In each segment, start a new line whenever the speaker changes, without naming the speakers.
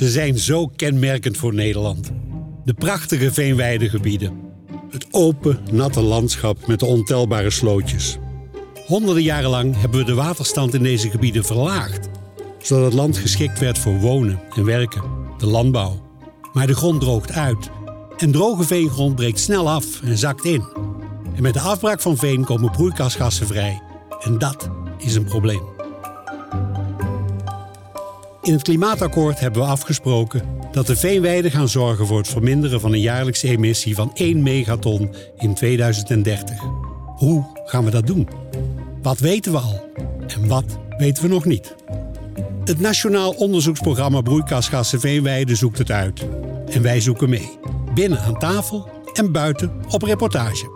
Ze zijn zo kenmerkend voor Nederland. De prachtige veenweidegebieden. Het open, natte landschap met de ontelbare slootjes. Honderden jaren lang hebben we de waterstand in deze gebieden verlaagd, zodat het land geschikt werd voor wonen en werken, de landbouw. Maar de grond droogt uit en droge veengrond breekt snel af en zakt in. En met de afbraak van veen komen broeikasgassen vrij. En dat is een probleem. In het klimaatakkoord hebben we afgesproken dat de veenweiden gaan zorgen voor het verminderen van een jaarlijkse emissie van 1 megaton in 2030. Hoe gaan we dat doen? Wat weten we al en wat weten we nog niet? Het Nationaal Onderzoeksprogramma Broeikasgassen Veenweiden zoekt het uit. En wij zoeken mee. Binnen aan tafel en buiten op reportage.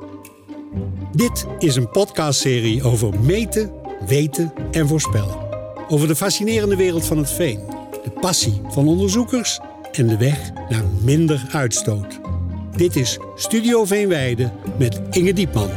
Dit is een podcastserie over meten, weten en voorspellen. Over de fascinerende wereld van het veen, de passie van onderzoekers en de weg naar minder uitstoot. Dit is Studio Veenweide met Inge Diepman.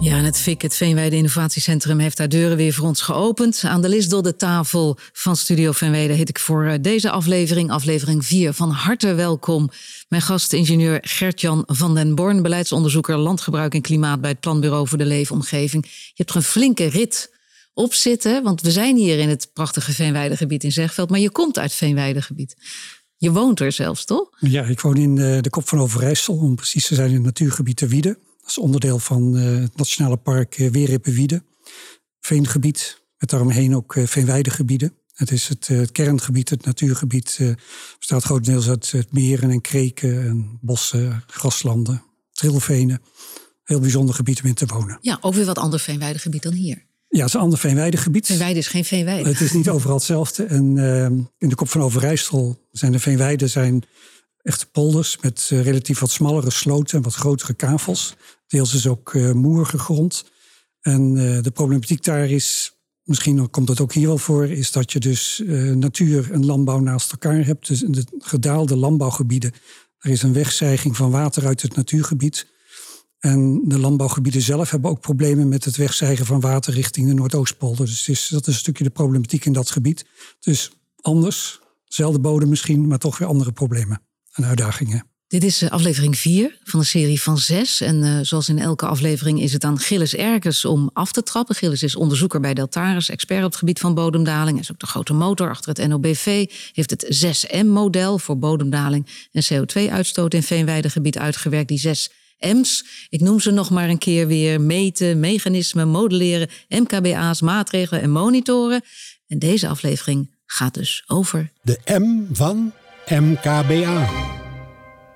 Ja, en het FIC, het Veenweide Innovatiecentrum, heeft haar deuren weer voor ons geopend. Aan de Lisdodde tafel van Studio Veenweide heet ik voor eh, deze aflevering, aflevering 4, van harte welkom. Mijn gast, ingenieur Gert-Jan van den Born, beleidsonderzoeker landgebruik en klimaat bij het Planbureau voor de Leefomgeving. Je hebt een flinke rit op zitten, want we zijn hier in het prachtige Veenweidegebied in Zegveld, maar je komt uit Veenweidegebied. Je woont er zelfs, toch?
Ja, ik woon in de, de Kop van Overijssel, om precies te zijn in het natuurgebied de Wiede. Dat is onderdeel van uh, het Nationale Park uh, Weerippenwiede. Veengebied, met daaromheen ook uh, veenweidegebieden. Het is het, het, kerngebied, het natuurgebied, bestaat grotendeels uit meren en kreken, en bossen, graslanden, trilvenen. Heel bijzonder gebied om in te wonen.
Ja, ook weer wat ander veenweidegebied dan hier.
Ja, het is een ander veenweidegebied.
Veenweide is geen veenweide.
Het is niet overal hetzelfde. En in de kop van Overijssel zijn de veenweiden zijn echte polders met uh, relatief wat smallere sloten en wat grotere kavels. Deels is ook uh, moerige grond. En de problematiek daar is, misschien komt dat ook hier wel voor, is dat je dus natuur en landbouw naast elkaar hebt. Dus in de gedaalde landbouwgebieden, er is een wegzijging van water uit het natuurgebied. En de landbouwgebieden zelf hebben ook problemen met het wegzijgen van water richting de Noordoostpolder. Dus dat is een stukje de problematiek in dat gebied. Dus anders, dezelfde bodem misschien, maar toch weer andere problemen en uitdagingen.
Dit is aflevering 4 van een serie van 6. En uh, zoals in elke aflevering is het aan Gilles Erkens om af te trappen. Gilles is onderzoeker bij Deltaris, expert op het gebied van bodemdaling. Hij is ook de grote motor achter het NOBV. Heeft het 6M-model voor bodemdaling en CO2-uitstoot in veenweidegebied uitgewerkt. Die 6 M's, ik noem ze nog maar een keer weer, meten, mechanismen, modelleren, MKBA's, maatregelen en monitoren. En deze aflevering gaat dus over...
De M van MKBA.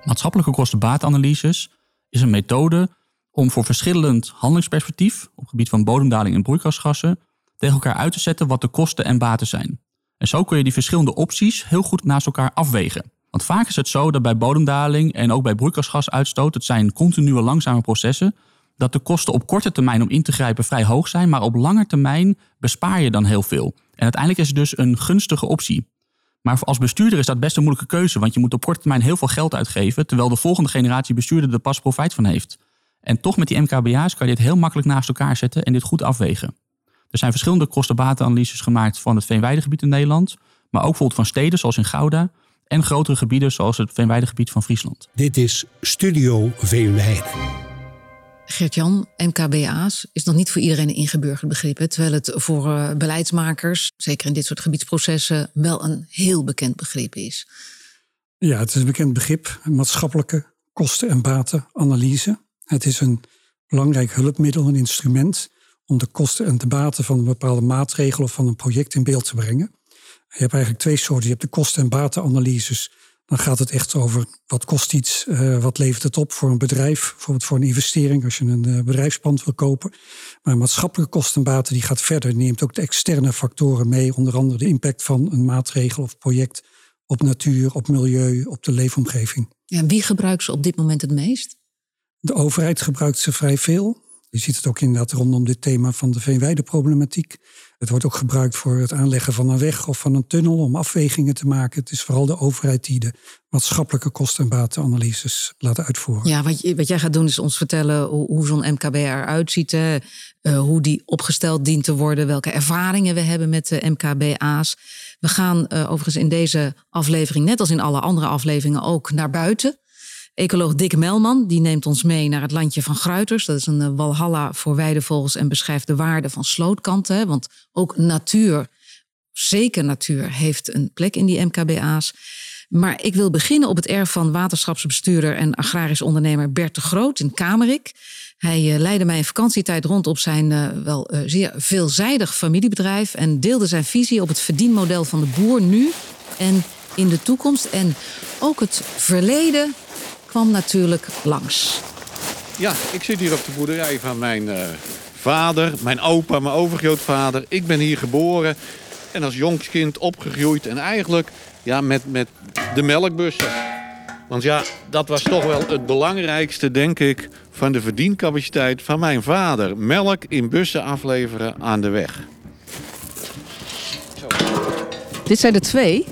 Maatschappelijke kostenbaatanalyses is een methode om voor verschillend handelingsperspectief op het gebied van bodemdaling en broeikasgassen tegen elkaar uit te zetten wat de kosten en baten zijn. En zo kun je die verschillende opties heel goed naast elkaar afwegen. Want vaak is het zo dat bij bodemdaling en ook bij broeikasgasuitstoot, het zijn continue langzame processen, dat de kosten op korte termijn om in te grijpen vrij hoog zijn, maar op lange termijn bespaar je dan heel veel. En uiteindelijk is het dus een gunstige optie. Maar als bestuurder is dat best een moeilijke keuze, want je moet op korte termijn heel veel geld uitgeven, terwijl de volgende generatie bestuurder er pas profijt van heeft. En toch met die MKBA's kan je dit heel makkelijk naast elkaar zetten en dit goed afwegen. Er zijn verschillende kostenbatenanalyses gemaakt van het veenweidegebied in Nederland, maar ook bijvoorbeeld van steden zoals in Gouda en grotere gebieden zoals het veenweidegebied van Friesland.
Dit is Studio Veenweide.
Gert-Jan, MKBA's is nog niet voor iedereen een ingeburgerd begrip. Terwijl het voor uh, beleidsmakers, zeker in dit soort gebiedsprocessen, wel een heel bekend begrip is.
Ja, het is een bekend begrip. Maatschappelijke kosten- en batenanalyse. Het is een belangrijk hulpmiddel, een instrument om de kosten en de baten van een bepaalde maatregel of van een project in beeld te brengen. Je hebt eigenlijk twee soorten. Je hebt de kosten- en batenanalyses dan gaat het echt over wat kost iets, uh, wat levert het op voor een bedrijf, bijvoorbeeld voor een investering als je een uh, bedrijfspand wil kopen. Maar maatschappelijke kostenbaten die gaat verder, neemt ook de externe factoren mee, onder andere de impact van een maatregel of project op natuur, op milieu, op de leefomgeving.
Ja, wie gebruikt ze op dit moment het meest?
De overheid gebruikt ze vrij veel. Je ziet het ook inderdaad rondom dit thema van de veenweideproblematiek. Het wordt ook gebruikt voor het aanleggen van een weg of van een tunnel om afwegingen te maken. Het is vooral de overheid die de maatschappelijke kosten- en batenanalyses laat uitvoeren.
Ja, wat, wat jij gaat doen is ons vertellen hoe, hoe zo'n MKB eruit ziet. Uh, hoe die opgesteld dient te worden. Welke ervaringen we hebben met de MKBA's. We gaan uh, overigens in deze aflevering, net als in alle andere afleveringen, ook naar buiten. Ecoloog Dick Melman die neemt ons mee naar het landje van Gruiters. Dat is een uh, walhalla voor weidevogels en beschrijft de waarde van slootkanten. Want ook natuur, zeker natuur, heeft een plek in die MKBA's. Maar ik wil beginnen op het erf van waterschapsbestuurder en agrarisch ondernemer Bert de Groot in Kamerik. Hij uh, leidde mij in vakantietijd rond op zijn uh, wel zeer veelzijdig familiebedrijf en deelde zijn visie op het verdienmodel van de boer nu en in de toekomst. En ook het verleden kwam natuurlijk langs.
Ja, ik zit hier op de boerderij van mijn vader, mijn opa, mijn overgrootvader. Ik ben hier geboren en als jongskind opgegroeid en eigenlijk ja, met, met de melkbussen. Want ja, dat was toch wel het belangrijkste, denk ik, van de verdiencapaciteit van mijn vader. Melk in bussen afleveren aan de weg.
Zo. Dit zijn er twee?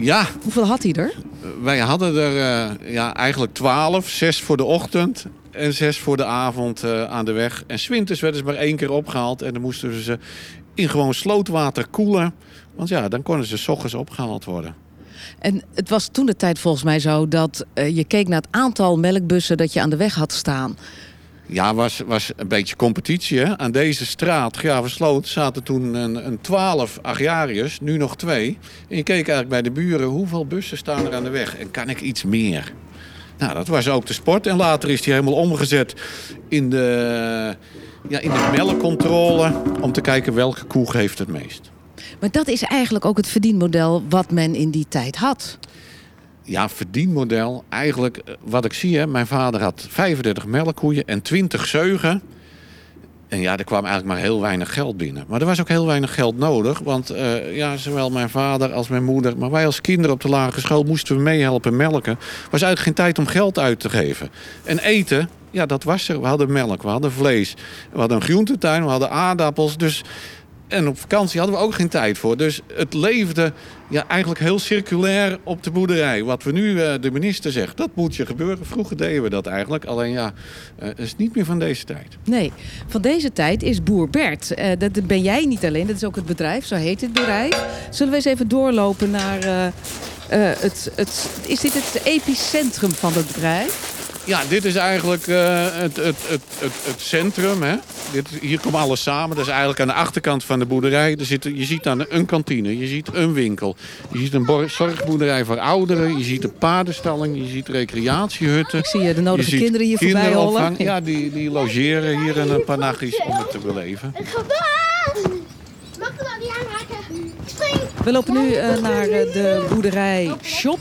Ja.
Hoeveel had hij er?
Wij hadden er uh, ja, eigenlijk twaalf. Zes voor de ochtend en zes voor de avond uh, aan de weg. En zwinters werden ze maar één keer opgehaald. En dan moesten ze in gewoon slootwater koelen. Want ja, dan konden ze s ochtends opgehaald worden.
En het was toen de tijd volgens mij zo dat uh, je keek naar het aantal melkbussen dat je aan de weg had staan.
Ja, was, was een beetje competitie. Hè? Aan deze straat, Graversloot, zaten toen een, een 12 agrariërs, nu nog twee. En je keek eigenlijk bij de buren, hoeveel bussen staan er aan de weg? En kan ik iets meer? Nou, dat was ook de sport. En later is die helemaal omgezet in de, ja, in de melkcontrole... om te kijken welke koe geeft het meest.
Maar dat is eigenlijk ook het verdienmodel wat men in die tijd had.
Ja, verdienmodel. Eigenlijk wat ik zie, hè, mijn vader had 35 melkkoeien en 20 zeugen. En ja, er kwam eigenlijk maar heel weinig geld binnen. Maar er was ook heel weinig geld nodig. Want uh, ja, zowel mijn vader als mijn moeder... maar wij als kinderen op de lagere school moesten we meehelpen melken. was eigenlijk geen tijd om geld uit te geven. En eten, ja, dat was er. We hadden melk, we hadden vlees. We hadden een groentetuin, we hadden aardappels. Dus en op vakantie hadden we ook geen tijd voor. Dus het leefde ja, eigenlijk heel circulair op de boerderij. Wat we nu, uh, de minister zegt, dat moet je gebeuren. Vroeger deden we dat eigenlijk. Alleen ja, uh, is niet meer van deze tijd.
Nee, van deze tijd is Boer Bert. Uh, dat ben jij niet alleen, dat is ook het bedrijf. Zo heet het bedrijf. Zullen we eens even doorlopen naar... het, het, is dit het epicentrum van het bedrijf?
Ja, dit is eigenlijk uh, het, het, het, het, het centrum. Hè? Dit, hier komt alles samen. Dat is eigenlijk aan de achterkant van de boerderij. Er zit, je ziet dan een kantine, je ziet een winkel. Je ziet een zorgboerderij voor ouderen. Je ziet een paardenstalling, je ziet recreatiehutten.
Ik zie je de nodige je kinderen hier voorbij hollen.
Ja, die, die logeren hier in een paar nachtjes om het te beleven.
We lopen nu uh, naar de boerderij Shop.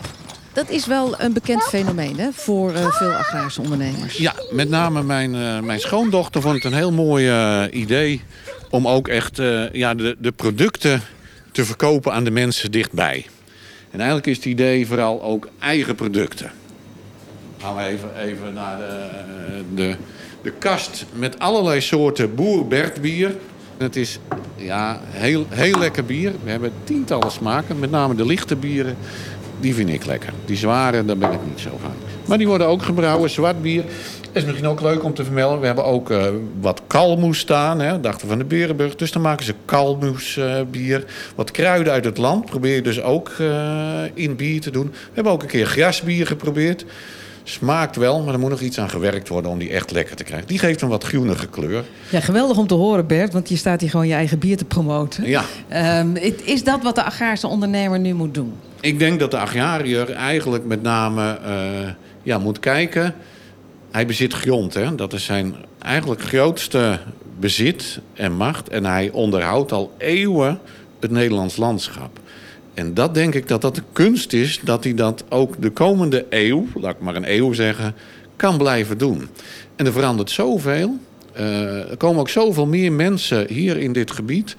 Dat is wel een bekend fenomeen hè, voor uh, veel agrarische ondernemers.
Ja, met name mijn, uh, mijn schoondochter vond het een heel mooi uh, idee... om ook echt ja, de, de producten te verkopen aan de mensen dichtbij. En eigenlijk is het idee vooral ook eigen producten. Gaan we even, even naar de, de, de kast met allerlei soorten boer Bert bier. Het is ja, heel, heel lekker bier. We hebben tientallen smaken, met name de lichte bieren die vind ik lekker. Die zware, daar ben ik niet zo van. Maar die worden ook gebrouwen, zwart bier. Is misschien ook leuk om te vermelden. We hebben ook uh, wat kalmoes staan, hè, dachten van de Berenburg. Dus dan maken ze kalmoes uh, bier. Wat kruiden uit het land probeer je dus ook uh, in bier te doen. We hebben ook een keer grasbier geprobeerd. Smaakt wel, maar er moet nog iets aan gewerkt worden om die echt lekker te krijgen. Die geeft een wat groenige kleur.
Ja, geweldig om te horen, Bert, want je staat hier gewoon je eigen bier te promoten.
Ja.
Um, is dat wat de agrarische ondernemer nu moet doen?
Ik denk dat de agrariër eigenlijk met name uh, ja, moet kijken. Hij bezit grond, hè? dat is zijn eigenlijk grootste bezit en macht. En hij onderhoudt al eeuwen het Nederlands landschap. En dat denk ik dat dat de kunst is, dat hij dat ook de komende eeuw, laat ik maar een eeuw zeggen, kan blijven doen. En er verandert zoveel. Uh, er komen ook zoveel meer mensen hier in dit gebied.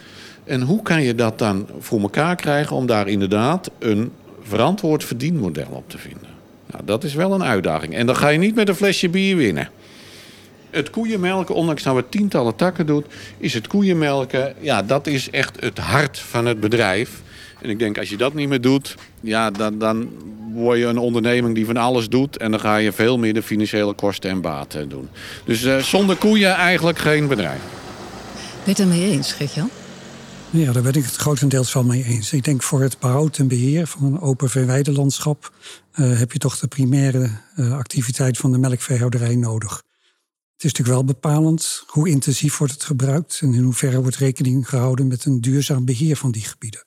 En hoe kan je dat dan voor elkaar krijgen om daar inderdaad een verantwoord verdienmodel op te vinden? Nou, dat is wel een uitdaging. En dan ga je niet met een flesje bier winnen. Het koeienmelken, ondanks dat we tientallen takken doet, is het koeienmelken, ja, dat is echt het hart van het bedrijf. En ik denk, als je dat niet meer doet, ja, dan, dan word je een onderneming die van alles doet. En dan ga je veel meer de financiële kosten en baten doen. Dus uh, zonder koeien eigenlijk geen bedrijf.
Ben je het ermee eens, Gertjan?
Ja, daar ben ik het grotendeels wel mee eens. Ik denk voor het behoud en beheer van een open veeweidelandschap uh, heb je toch de primaire uh, activiteit van de melkveehouderij nodig. Het is natuurlijk wel bepalend hoe intensief wordt het gebruikt en in hoeverre wordt rekening gehouden met een duurzaam beheer van die gebieden.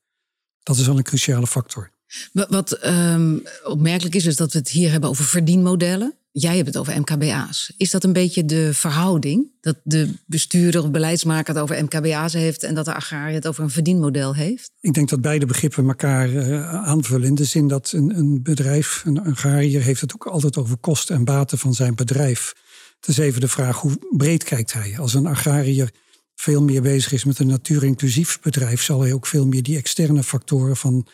Dat is wel een cruciale factor.
Wat um, opmerkelijk is, is dat we het hier hebben over verdienmodellen. Jij hebt het over MKBA's. Is dat een beetje de verhouding? Dat de bestuurder of beleidsmaker het over MKBA's heeft en dat de agrariër het over een verdienmodel heeft?
Ik denk dat beide begrippen elkaar uh, aanvullen. In de zin dat een, een bedrijf, een agrariër, heeft het ook altijd over kosten en baten van zijn bedrijf. Het is even de vraag hoe breed kijkt hij. Als een agrariër veel meer bezig is met een natuurinclusief bedrijf, zal hij ook veel meer die externe factoren van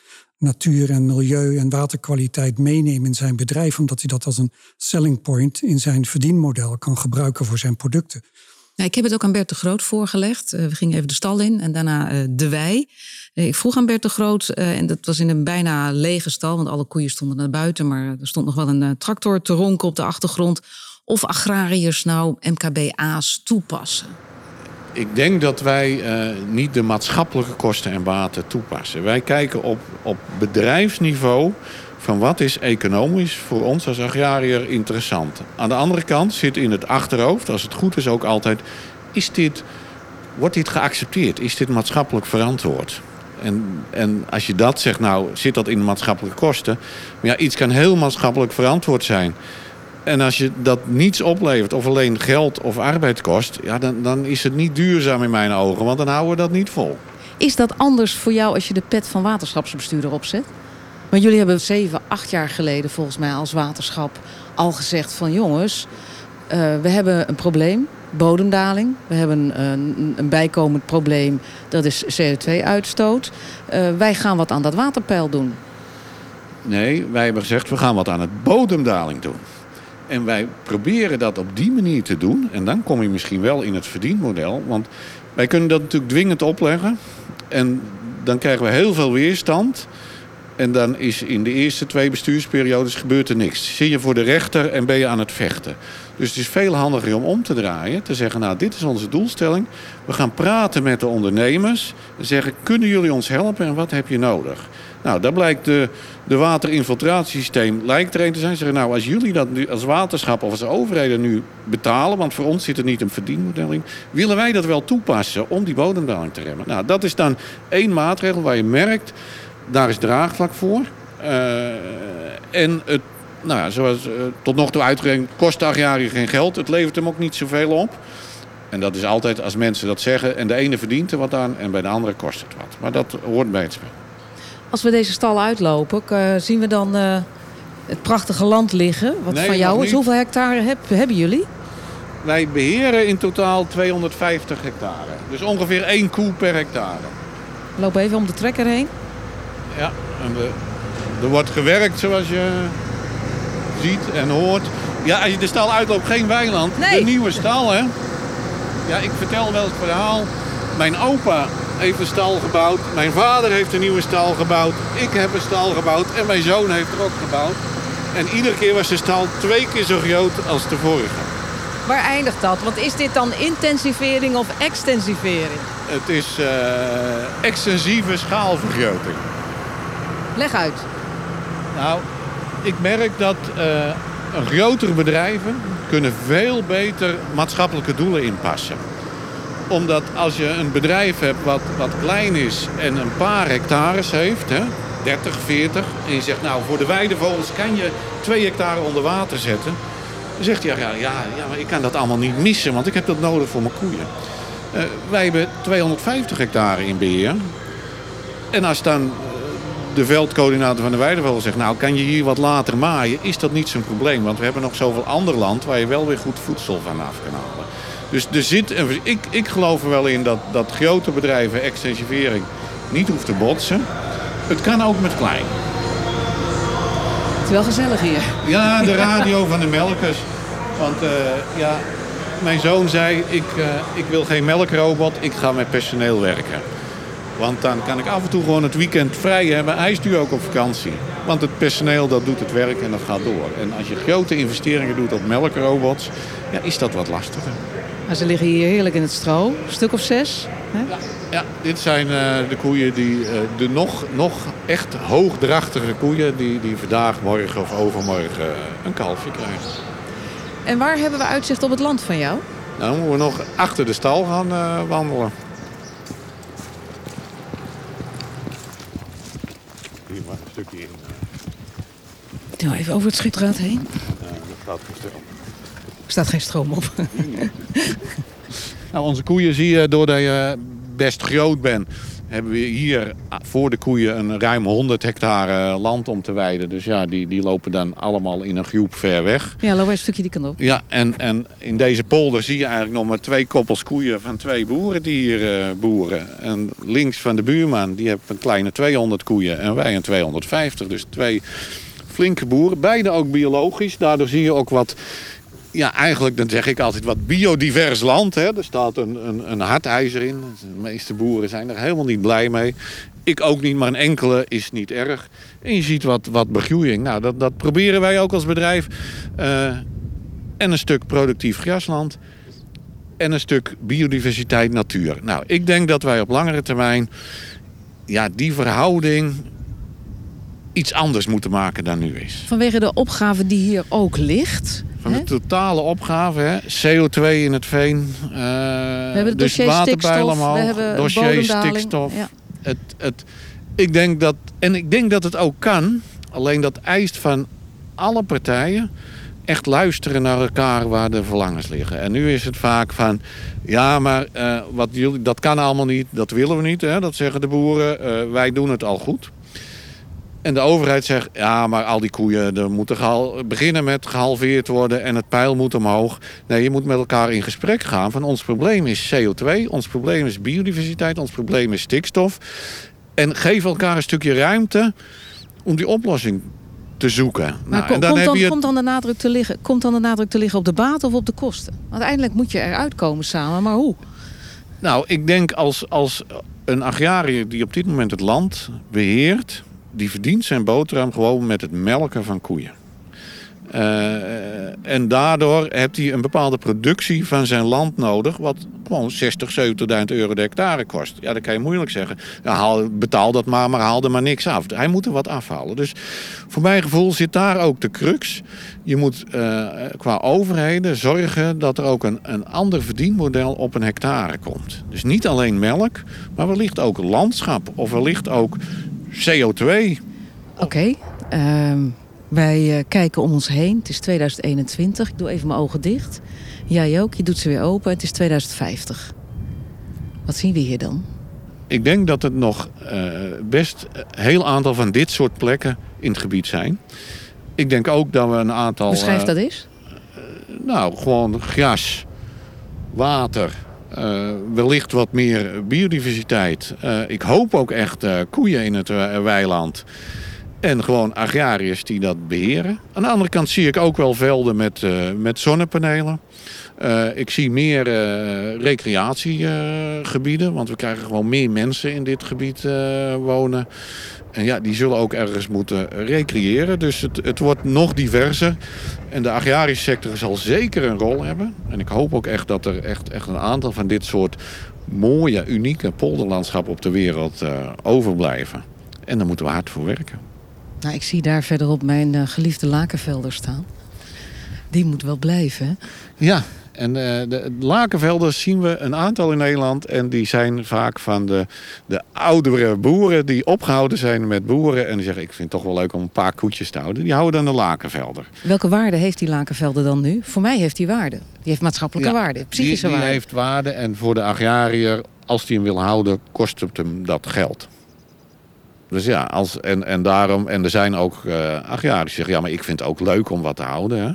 natuur en milieu en waterkwaliteit meenemen in zijn bedrijf, omdat hij dat als een selling point in zijn verdienmodel kan gebruiken voor zijn producten.
Nou, ik heb het ook aan Bert de Groot voorgelegd. Uh, we gingen even de stal in en daarna uh, de wei. Uh, ik vroeg aan Bert de Groot, en dat was in een bijna lege stal, want alle koeien stonden naar buiten, maar er stond nog wel een tractor te ronken op de achtergrond. Of agrariërs nou MKBA's toepassen.
Ik denk dat wij uh, niet de maatschappelijke kosten en baten toepassen. Wij kijken op, op bedrijfsniveau van wat is economisch voor ons als agrariër interessant. Aan de andere kant zit in het achterhoofd, als het goed is ook altijd... Is dit, wordt dit geaccepteerd? Is dit maatschappelijk verantwoord? En, en als je dat zegt, nou zit dat in de maatschappelijke kosten. Maar ja, iets kan heel maatschappelijk verantwoord zijn... En als je dat niets oplevert of alleen geld of arbeid kost... Ja, dan, dan is het niet duurzaam in mijn ogen, want dan houden we dat niet vol.
Is dat anders voor jou als je de pet van waterschapsbestuurder opzet? Want jullie hebben zeven, acht jaar geleden volgens mij als waterschap al gezegd van... jongens, uh, we hebben een probleem, bodemdaling. We hebben een, een bijkomend probleem, dat is CO2-uitstoot. Uh, wij gaan wat aan dat waterpeil doen.
Nee, wij hebben gezegd, we gaan wat aan het bodemdaling doen. En wij proberen dat op die manier te doen. En dan kom je misschien wel in het verdienmodel. Want wij kunnen dat natuurlijk dwingend opleggen. En dan krijgen we heel veel weerstand. En dan is in de eerste twee bestuursperiodes gebeurt er niks. Zie je voor de rechter en ben je aan het vechten. Dus het is veel handiger om om te draaien. Te zeggen, nou dit is onze doelstelling. We gaan praten met de ondernemers. En zeggen, kunnen jullie ons helpen en wat heb je nodig? Nou, daar blijkt de, de waterinfiltratiesysteem lijkt te zijn. Zeggen, nou, als jullie dat nu als waterschap of als overheden nu betalen... want voor ons zit er niet een verdienmodel in... willen wij dat wel toepassen om die bodemdaling te remmen. Nou, dat is dan één maatregel waar je merkt... daar is draagvlak voor. Uh, en het, nou, zoals uh, tot nog toe uitgerekend, kost de agrariër geen geld. Het levert hem ook niet zoveel op. En dat is altijd als mensen dat zeggen... en de ene verdient er wat aan en bij de andere kost het wat. Maar dat hoort bij het spel.
Als we deze stal uitlopen, zien we dan uh, het prachtige land liggen. Wat
nee,
van jou is. Hoeveel hectare heb, hebben jullie?
Wij beheren in totaal 250 hectare. Dus ongeveer één koe per hectare.
We lopen even om de trekker heen.
Ja, en we, er wordt gewerkt zoals je ziet en hoort. Ja, als je de stal uitloopt, geen weiland.
Nee.
De nieuwe stal, hè. Ja, ik vertel wel het verhaal. Mijn opa heeft een stal gebouwd. Mijn vader heeft een nieuwe stal gebouwd. Ik heb een stal gebouwd en mijn zoon heeft er ook gebouwd. En iedere keer was de stal twee keer zo groot als de vorige.
Waar eindigt dat? Want is dit dan intensivering of extensivering?
Het is uh, extensieve schaalvergroting.
Leg uit.
Nou, ik merk dat uh, grotere bedrijven kunnen veel beter maatschappelijke doelen inpassen omdat als je een bedrijf hebt wat, wat klein is en een paar hectares heeft, hè, 30, 40, en je zegt nou voor de weidevogels kan je twee hectare onder water zetten. Dan zegt hij ja, ja, ja, maar ik kan dat allemaal niet missen, want ik heb dat nodig voor mijn koeien. Uh, wij hebben 250 hectare in beheer. En als dan eh, de veldcoördinator van de weidevogel zegt... nou, kan je hier wat later maaien, is dat niet zo'n probleem. Want we hebben nog zoveel ander land waar je wel weer goed voedsel van af kan halen. Dus er zit, ik, ik geloof er wel in dat, dat grote bedrijven extensivering niet hoeft te botsen. Het kan ook met klein.
Het is wel gezellig hier.
Ja, de radio van de melkers. Want uh, ja, mijn zoon zei, ik, uh, ik wil geen melkrobot, ik ga met personeel werken. Want dan kan ik af en toe gewoon het weekend vrij hebben. Hij is nu ook op vakantie. Want het personeel dat doet het werk en dat gaat door. En als je grote investeringen doet op melkrobots, ja, is dat wat lastiger.
Maar ze liggen hier heerlijk in het stro, een stuk of zes. Hè?
Ja, ja, dit zijn eh, de koeien die eh, de nog, nog echt hoogdrachtige koeien die, die vandaag, morgen of overmorgen eh, een kalfje krijgen.
En waar hebben we uitzicht op het land van jou?
Nou, dan moeten we nog achter de stal gaan eh, wandelen. Hier maar een stukje in.
Ik doe even over het schutraad heen.
dat gestel.
Er staat geen stroom op.
Nou, onze koeien zie je, doordat je best groot bent, hebben we hier voor de koeien een ruim 100 hectare land om te weiden. Dus ja, die, die lopen dan allemaal in een groep ver weg.
Ja, loop een stukje die kant op.
Ja, en, en in deze polder zie je eigenlijk nog maar twee koppels koeien van twee boeren die hier eh, boeren. En links van de buurman, die heeft een kleine 200 koeien en wij een 250. Dus twee flinke boeren, beide ook biologisch. Daardoor zie je ook wat ja, eigenlijk dan zeg ik altijd wat biodivers land. Hè. Er staat een, een, een hardijzer in. De meeste boeren zijn er helemaal niet blij mee. Ik ook niet, maar een enkele is niet erg. En je ziet wat, wat begroeiing. Nou, dat, dat proberen wij ook als bedrijf. Eh, en een stuk productief grasland. En een stuk biodiversiteit natuur. Nou, ik denk dat wij op langere termijn... Ja, die verhouding iets anders moeten maken dan nu is.
Vanwege de opgave die hier ook ligt.
Van
hè?
totale opgave, hè? CO2 in het veen. eh,
We hebben het
dus
dossier stikstof,
omhoog,
we hebben
dossier stikstof.
Ja.
Het, het, ik denk dat, en ik denk dat het ook kan. Alleen dat eist van alle partijen echt luisteren naar elkaar waar de verlangens liggen. En nu is het vaak van, ja, maar eh, wat jullie, dat kan allemaal niet, dat willen we niet. Hè? Dat zeggen de boeren, eh, wij doen het al goed. En de overheid zegt, ja, maar al die koeien er moeten gehal- beginnen met gehalveerd worden en het pijl moet omhoog. Nee, je moet met elkaar in gesprek gaan van ons probleem is CO2, ons probleem is biodiversiteit, ons probleem is stikstof. En geef elkaar een stukje ruimte om die oplossing te zoeken.
Maar
Nou,
ko-
en dan
komt,
heb
dan,
je het-
komt, dan de nadruk te liggen, komt dan de nadruk te liggen op de baat of op de kosten? Want uiteindelijk moet je eruit komen samen, maar hoe?
Nou, ik denk als, als een agrariër die op dit moment het land beheert... die verdient zijn boterham gewoon met het melken van koeien. Eh, en daardoor heeft hij een bepaalde productie van zijn land nodig... wat gewoon 60, 70.000 euro de hectare kost. Ja, dan kan je moeilijk zeggen. Betaal dat maar, maar haal er maar niks af. Hij moet er wat afhalen. Dus voor mijn gevoel zit daar ook de crux. Je moet eh, qua overheden zorgen dat er ook een, een ander verdienmodel op een hectare komt. Dus niet alleen melk, maar wellicht ook landschap of wellicht ook CO2.
Oké, ehm, wij eh, kijken om ons heen. Het is 2021. Ik doe even mijn ogen dicht. Jij ook, je doet ze weer open. Het is 2050. Wat zien we hier dan?
Ik denk dat het nog eh, best een heel aantal van dit soort plekken in het gebied zijn. Ik denk ook dat we een aantal...
Beschrijf
eh,
dat eens.
Nou, gewoon gras, water, eh, wellicht wat meer biodiversiteit. Eh, ik hoop ook echt eh, koeien in het weiland. En gewoon agrariërs die dat beheren. Aan de andere kant zie ik ook wel velden met, met zonnepanelen. Ik zie meer recreatiegebieden, want we krijgen gewoon meer mensen in dit gebied wonen. En ja, die zullen ook ergens moeten recreëren. Dus het, het wordt nog diverser. En de agrarische sector zal zeker een rol hebben. En ik hoop ook echt dat er echt, echt een aantal van dit soort mooie, unieke polderlandschappen op de wereld eh, overblijven. En daar moeten we hard voor werken.
Nou, ik zie daar verderop mijn eh, geliefde lakenvelder staan. Die moet wel blijven.
Ja, en eh, de lakenvelden zien we een aantal in Nederland. En die zijn vaak van de, de oudere boeren die opgehouden zijn met boeren. En die zeggen, ik vind het toch wel leuk om een paar koetjes te houden. Die houden dan de lakenvelder.
Welke waarde heeft die lakenvelder dan nu? Voor mij heeft die waarde. Die heeft maatschappelijke
Ja,
waarde, psychische
die, die
waarde.
heeft waarde en voor de agrariër, als die hem wil houden, kost het hem dat geld. Dus ja, als, en, en daarom, en er zijn ook eh agrariërs die zeggen, ja, maar ik vind het ook leuk om wat te houden. Hè?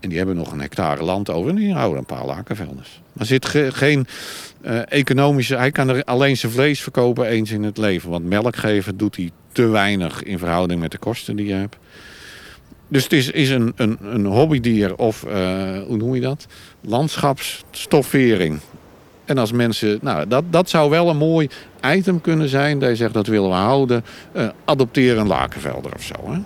En die hebben nog een hectare land over en die houden een paar lakenvelders. Er zit ge- geen eh, economische, hij kan er alleen zijn vlees verkopen eens in het leven. Want melk geven doet hij te weinig in verhouding met de kosten die je hebt. Dus het is, is een, een, een hobbydier of, eh, hoe noem je dat? Landschapsstoffering. En als mensen, nou, dat, dat zou wel een mooi item kunnen zijn. Dat je zegt, dat willen we houden. Eh, adopteer een lakenvelder of zo. Hè?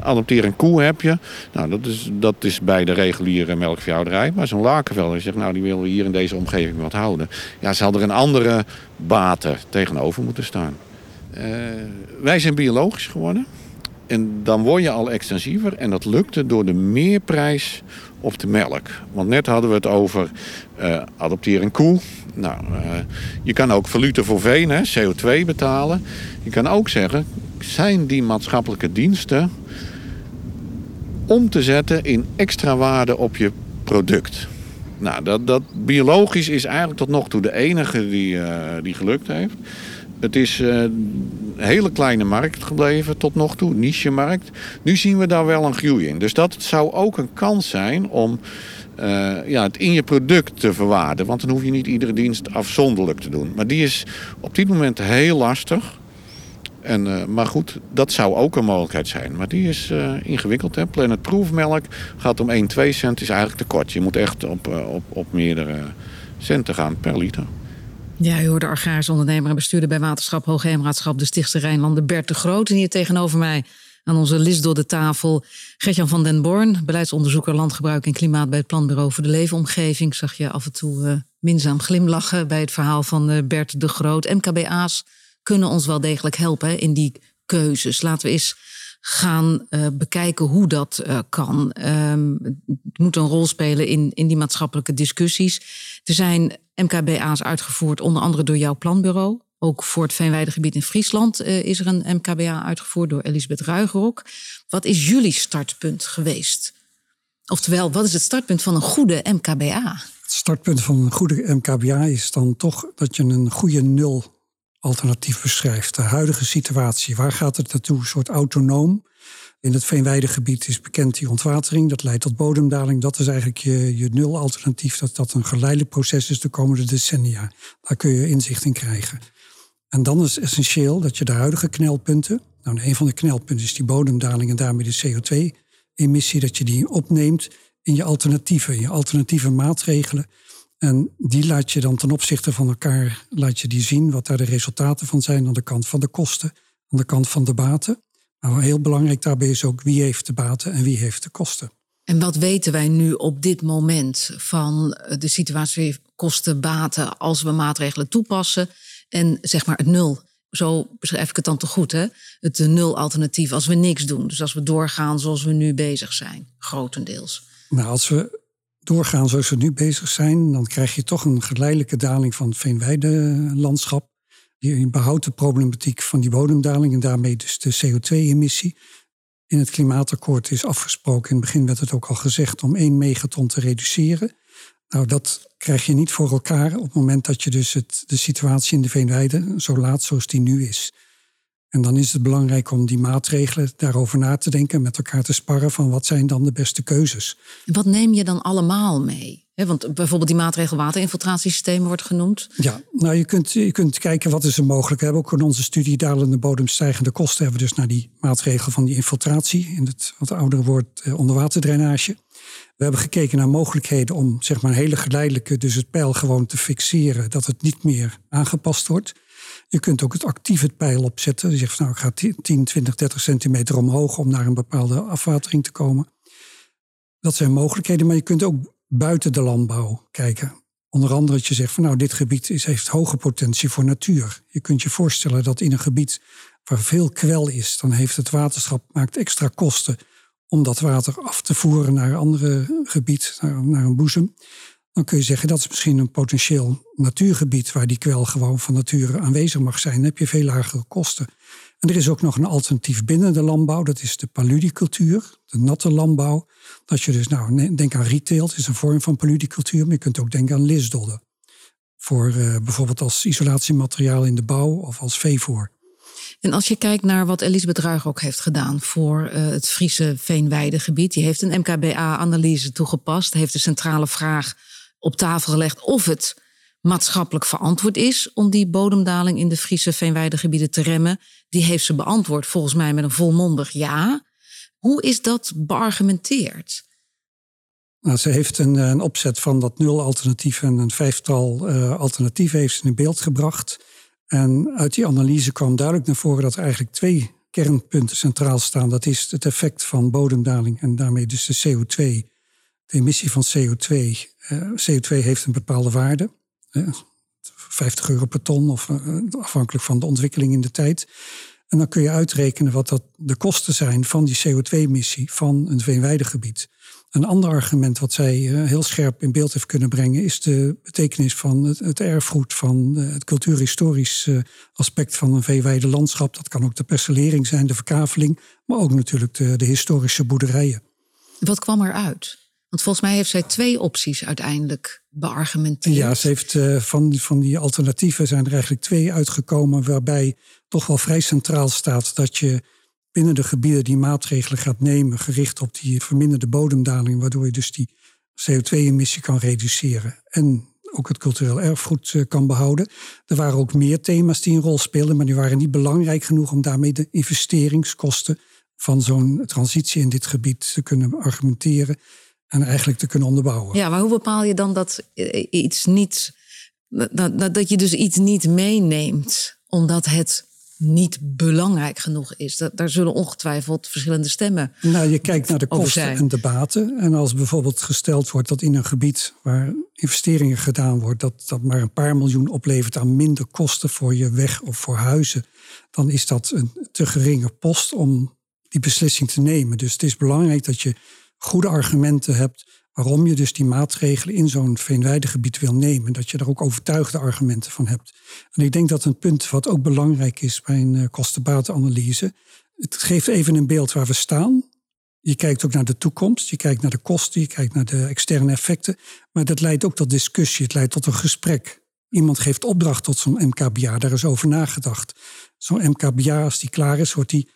Adopteer een koe heb je. Nou, dat is, dat is bij de reguliere melkveehouderij. Maar zo'n lakenvelder zegt, nou, die willen we hier in deze omgeving wat houden. Ja, zal er een andere baten tegenover moeten staan. wij zijn biologisch geworden. En dan word je al extensiever. En dat lukte door de meerprijs op de melk. Want net hadden we het over uh, adopteer koe. Nou, uh, je kan ook valute voor veen, hè, CO2 betalen. Je kan ook zeggen, zijn die maatschappelijke diensten om te zetten in extra waarde op je product? Nou, dat, dat biologisch is eigenlijk tot nog toe de enige die, uh, die gelukt heeft. Het is een hele kleine markt gebleven tot nog toe, niche-markt. Nu zien we daar wel een groei in. Dus dat zou ook een kans zijn om uh, ja, het in je product te verwaarden. Want dan hoef je niet iedere dienst afzonderlijk te doen. Maar die is op dit moment heel lastig. En, uh, maar goed, dat zou ook een mogelijkheid zijn. Maar die is uh, ingewikkeld. Hè? Planet Proof melk gaat om 1, 2 cent, is eigenlijk te kort. Je moet echt op, op, op meerdere centen gaan per liter.
Ja, u hoorde agrarisch ondernemer en bestuurder bij Waterschap Hoogheemraadschap de Stichtse Rijnlanden Bert de Groot. En hier tegenover mij aan onze list door de tafel Gertjan van den Born, beleidsonderzoeker landgebruik en klimaat bij het Planbureau voor de Leefomgeving. Zag je af en toe minzaam glimlachen bij het verhaal van Bert de Groot. MKBA's kunnen ons wel degelijk helpen in die keuzes. Laten we eens gaan uh, bekijken hoe dat kan. Um, het moet een rol spelen in, in die maatschappelijke discussies. Er zijn MKBA's uitgevoerd, onder andere door jouw planbureau. Ook voor het Veenweidegebied in Friesland uh, is er een MKBA uitgevoerd door Elisabeth Ruigerok. Wat is jullie startpunt geweest? Oftewel, wat is het startpunt van een goede MKBA?
Het startpunt van een goede MKBA is dan toch dat je een goede nul alternatief beschrijft. De huidige situatie, waar gaat het naartoe? Een soort autonoom. In het veenweidegebied is bekend die ontwatering. Dat leidt tot bodemdaling. Dat is eigenlijk je, je nul alternatief. Dat dat een geleidelijk proces is de komende decennia. Daar kun je inzicht in krijgen. En dan is essentieel dat je de huidige knelpunten. Nou, een van de knelpunten is die bodemdaling en daarmee de CO2-emissie. Dat je die opneemt in je alternatieven, in je alternatieve maatregelen. En die laat je dan ten opzichte van elkaar laat je die zien, wat daar de resultaten van zijn aan de kant van de kosten, aan de kant van de baten. Maar heel belangrijk daarbij is ook wie heeft de baten en wie heeft de kosten.
En wat weten wij nu op dit moment van de situatie kosten-baten als we maatregelen toepassen en zeg maar het nul? Zo beschrijf ik het dan te goed, hè? Het nul alternatief als we niks doen. Dus als we doorgaan zoals we nu bezig zijn, grotendeels.
Nou, als we doorgaan zoals we nu bezig zijn, dan krijg je toch een geleidelijke daling van het veenweidelandschap. Je behoudt de problematiek van die bodemdaling en daarmee dus de CO2-emissie. In het klimaatakkoord is afgesproken, in het begin werd het ook al gezegd, om 1 megaton te reduceren. Nou, dat krijg je niet voor elkaar op het moment dat je dus het, de situatie in de veenweide zo laat zoals die nu is. En dan is het belangrijk om die maatregelen daarover na te denken, met elkaar te sparren van wat zijn dan de beste keuzes.
Wat neem je dan allemaal mee? want bijvoorbeeld die maatregel waterinfiltratiesystemen wordt genoemd.
Ja, nou je kunt, je kunt kijken wat is er mogelijk. We hebben ook in onze studie dalende bodemstijgende kosten hebben we dus naar die maatregel van die infiltratie, in het wat oudere woord eh, onderwaterdrainage. We hebben gekeken naar mogelijkheden om zeg maar een hele geleidelijke, dus het pijl gewoon te fixeren, dat het niet meer aangepast wordt. Je kunt ook het actief het pijl opzetten. Je zegt, nou, ik ga 10, 20, 30 centimeter omhoog om naar een bepaalde afwatering te komen. Dat zijn mogelijkheden, maar je kunt ook buiten de landbouw kijken. Onder andere dat je zegt van nou, dit gebied is, heeft hoge potentie voor natuur. Je kunt je voorstellen dat in een gebied waar veel kwel is, dan heeft het waterschap maakt extra kosten om dat water af te voeren naar een andere gebied, naar, naar een boezem dan kun je zeggen dat is misschien een potentieel natuurgebied waar die kwel gewoon van nature aanwezig mag zijn. Dan heb je veel lagere kosten. En er is ook nog een alternatief binnen de landbouw, dat is de paludicultuur, de natte landbouw. Dat je dus, nou, denk aan retail, het is een vorm van paludicultuur, maar je kunt ook denken aan lisdodden. Voor uh, bijvoorbeeld als isolatiemateriaal in de bouw of als veevoer.
En als je kijkt naar wat Elisabeth Ruig ook heeft gedaan voor uh, het Friese Veenweidegebied, die heeft een MKBA-analyse toegepast, heeft de centrale vraag op tafel gelegd of het maatschappelijk verantwoord is om die bodemdaling in de Friese veenweidegebieden te remmen. Die heeft ze beantwoord volgens mij met een volmondig ja. Hoe is dat beargumenteerd?
Nou, ze heeft een, een, opzet van dat nul alternatief en een vijftal uh, alternatieven heeft ze in beeld gebracht. En uit die analyse kwam duidelijk naar voren dat er eigenlijk twee kernpunten centraal staan. Dat is het effect van bodemdaling en daarmee dus de CO2. De emissie van CO2. Uh, CO2 heeft een bepaalde waarde. 50 euro per ton, of afhankelijk van de ontwikkeling in de tijd. En dan kun je uitrekenen wat dat de kosten zijn van die CO2-emissie van een veenweidegebied. Een ander argument wat zij eh, heel scherp in beeld heeft kunnen brengen, is de betekenis van het, erfgoed, van eh, het cultuurhistorisch eh, aspect van een veeweide landschap. Dat kan ook de percelering zijn, de verkaveling, maar ook natuurlijk de, de historische boerderijen.
Wat kwam eruit? Want volgens mij heeft zij twee opties uiteindelijk beargumenteerd.
Ja, ze heeft van, van die alternatieven zijn er eigenlijk twee uitgekomen, waarbij toch wel vrij centraal staat dat je binnen de gebieden die maatregelen gaat nemen, gericht op die verminderde bodemdaling, waardoor je dus die CO2-emissie kan reduceren en ook het cultureel erfgoed eh, kan behouden. Er waren ook meer thema's die een rol speelden, maar die waren niet belangrijk genoeg om daarmee de investeringskosten van zo'n transitie in dit gebied te kunnen argumenteren en eigenlijk te kunnen onderbouwen.
Ja, maar hoe bepaal je dan dat eh, iets niet, dat, dat je dus iets niet meeneemt, omdat het niet belangrijk genoeg is. Dat, daar zullen ongetwijfeld verschillende stemmen.
Nou, je kijkt naar de kosten en de baten. En als bijvoorbeeld gesteld wordt dat in een gebied waar investeringen gedaan worden, dat dat maar een paar miljoen oplevert aan minder kosten voor je weg of voor huizen, dan is dat een te geringe post om die beslissing te nemen. Dus het is belangrijk dat je goede argumenten hebt waarom je dus die maatregelen in zo'n veenweidegebied wil nemen. Dat je daar ook overtuigde argumenten van hebt. En ik denk dat een punt wat ook belangrijk is bij een uh, kostenbatenanalyse. Het geeft even een beeld waar we staan. Je kijkt ook naar de toekomst, je kijkt naar de kosten, je kijkt naar de externe effecten. Maar dat leidt ook tot discussie, het leidt tot een gesprek. Iemand geeft opdracht tot zo'n MKBA, daar is over nagedacht. Zo'n MKBA, als die klaar is, wordt die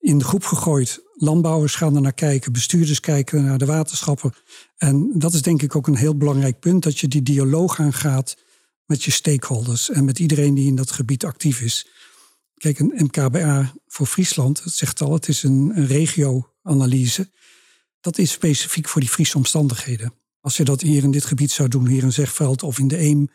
in de groep gegooid. Landbouwers gaan er naar kijken, bestuurders kijken naar de waterschappen. En dat is denk ik ook een heel belangrijk punt, dat je die dialoog aangaat met je stakeholders en met iedereen die in dat gebied actief is. Kijk, een MKBA voor Friesland, het zegt al, het is een, een regio-analyse. Dat is specifiek voor die Friese omstandigheden. Als je dat hier in dit gebied zou doen, hier in Zegveld of in de Eem,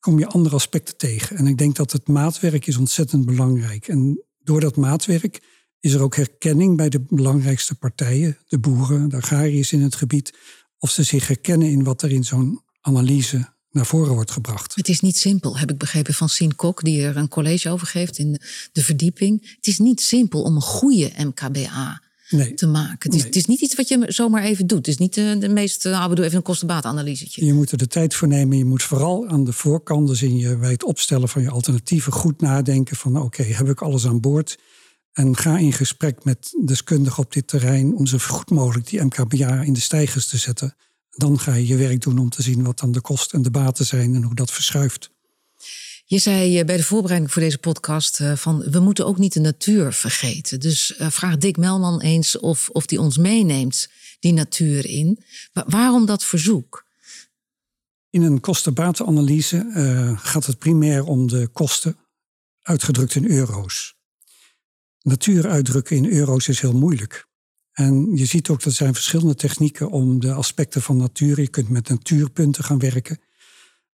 kom je andere aspecten tegen. En ik denk dat het maatwerk is ontzettend belangrijk. En door dat maatwerk is er ook herkenning bij de belangrijkste partijen, de boeren, de agrariërs in het gebied, of ze zich herkennen in wat er in zo'n analyse naar voren wordt gebracht.
Het is niet simpel, heb ik begrepen van Sien Kok, die er een college over geeft in de verdieping. Het is niet simpel om een goede MKBA nee. te maken. Het is, het is, niet iets wat je zomaar even doet. Het is niet de, de meest, nou, we doen even een kostenbaatanalysetje.
Je moet er de tijd voor nemen. Je moet vooral aan de voorkant, dus in je, bij het opstellen van je alternatieven, goed nadenken van oké, heb ik alles aan boord? En ga in gesprek met deskundigen op dit terrein om zo goed mogelijk die MKBA in de stijgers te zetten. Dan ga je je werk doen om te zien wat dan de kosten en de baten zijn en hoe dat verschuift.
Je zei eh, bij de voorbereiding voor deze podcast eh, van we moeten ook niet de natuur vergeten. Dus eh, vraag Dick Melman eens of, of die ons meeneemt die natuur in. waarom dat verzoek?
In een kostenbatenanalyse uh, gaat het primair om de kosten uitgedrukt in euro's natuur uitdrukken in euro's is heel moeilijk. En je ziet ook dat er zijn verschillende technieken om de aspecten van natuur. Je kunt met natuurpunten gaan werken.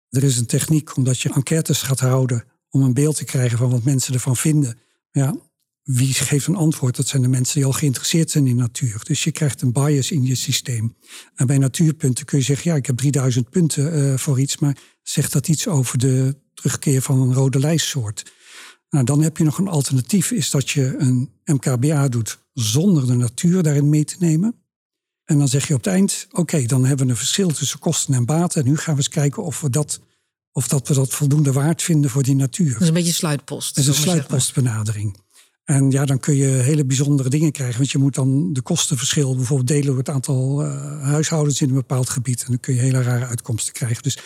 Er is een techniek omdat je enquêtes gaat houden om een beeld te krijgen van wat mensen ervan vinden. Ja, wie geeft een antwoord? Dat zijn de mensen die al geïnteresseerd zijn in natuur. Dus je krijgt een bias in je systeem. En bij natuurpunten kun je zeggen, ja, ik heb 3000 punten uh, voor iets, maar zegt dat iets over de terugkeer van een rode lijstsoort? Nou, dan heb je nog een alternatief, is dat je een MKBA doet zonder de natuur daarin mee te nemen. En dan zeg je op het eind, oké, dan hebben we een verschil tussen kosten en baten. En nu gaan we eens kijken of we dat, of dat, we dat voldoende waard vinden voor die natuur. Dat
is een beetje sluitpost.
Dat is een sluitpostbenadering. En ja, dan kun je hele bijzondere dingen krijgen. Want je moet dan de kostenverschil bijvoorbeeld delen door het aantal uh, huishoudens in een bepaald gebied. En dan kun je hele rare uitkomsten krijgen. Dus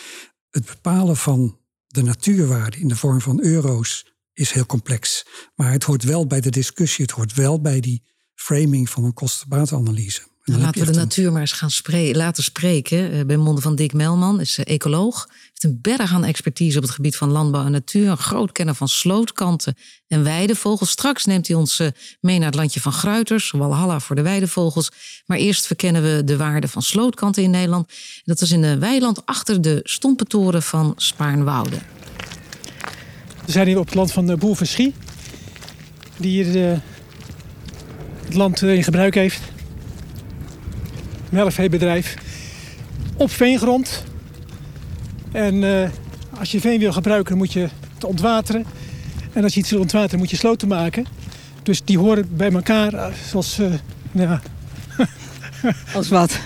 het bepalen van de natuurwaarde in de vorm van euro's is heel complex. Maar het hoort wel bij de discussie, het hoort wel bij die framing van een kostenbaatanalyse.
Nou, laten we de natuur maar eens gaan spreken, laten spreken. Uh, bij monden van Dick Melman, is uh, ecoloog. Heeft een berg aan expertise op het gebied van landbouw en natuur. Een groot kenner van slootkanten en weidevogels. Straks neemt hij ons uh, mee naar het landje van Gruiters. Walhalla voor de weidevogels. Maar eerst verkennen we de waarde van slootkanten in Nederland. Dat is in een weiland achter de stompentoren van Spaarnwoude.
We zijn hier op het land van de boer Verschie. Die hier de het land in gebruik heeft. Melkveebedrijf. Op veengrond. En uh, als je veen wil gebruiken, moet je het ontwateren. En als je iets wil ontwateren, moet je sloten maken. Dus die horen bij elkaar eh, zoals... Uh, ja.
als wat?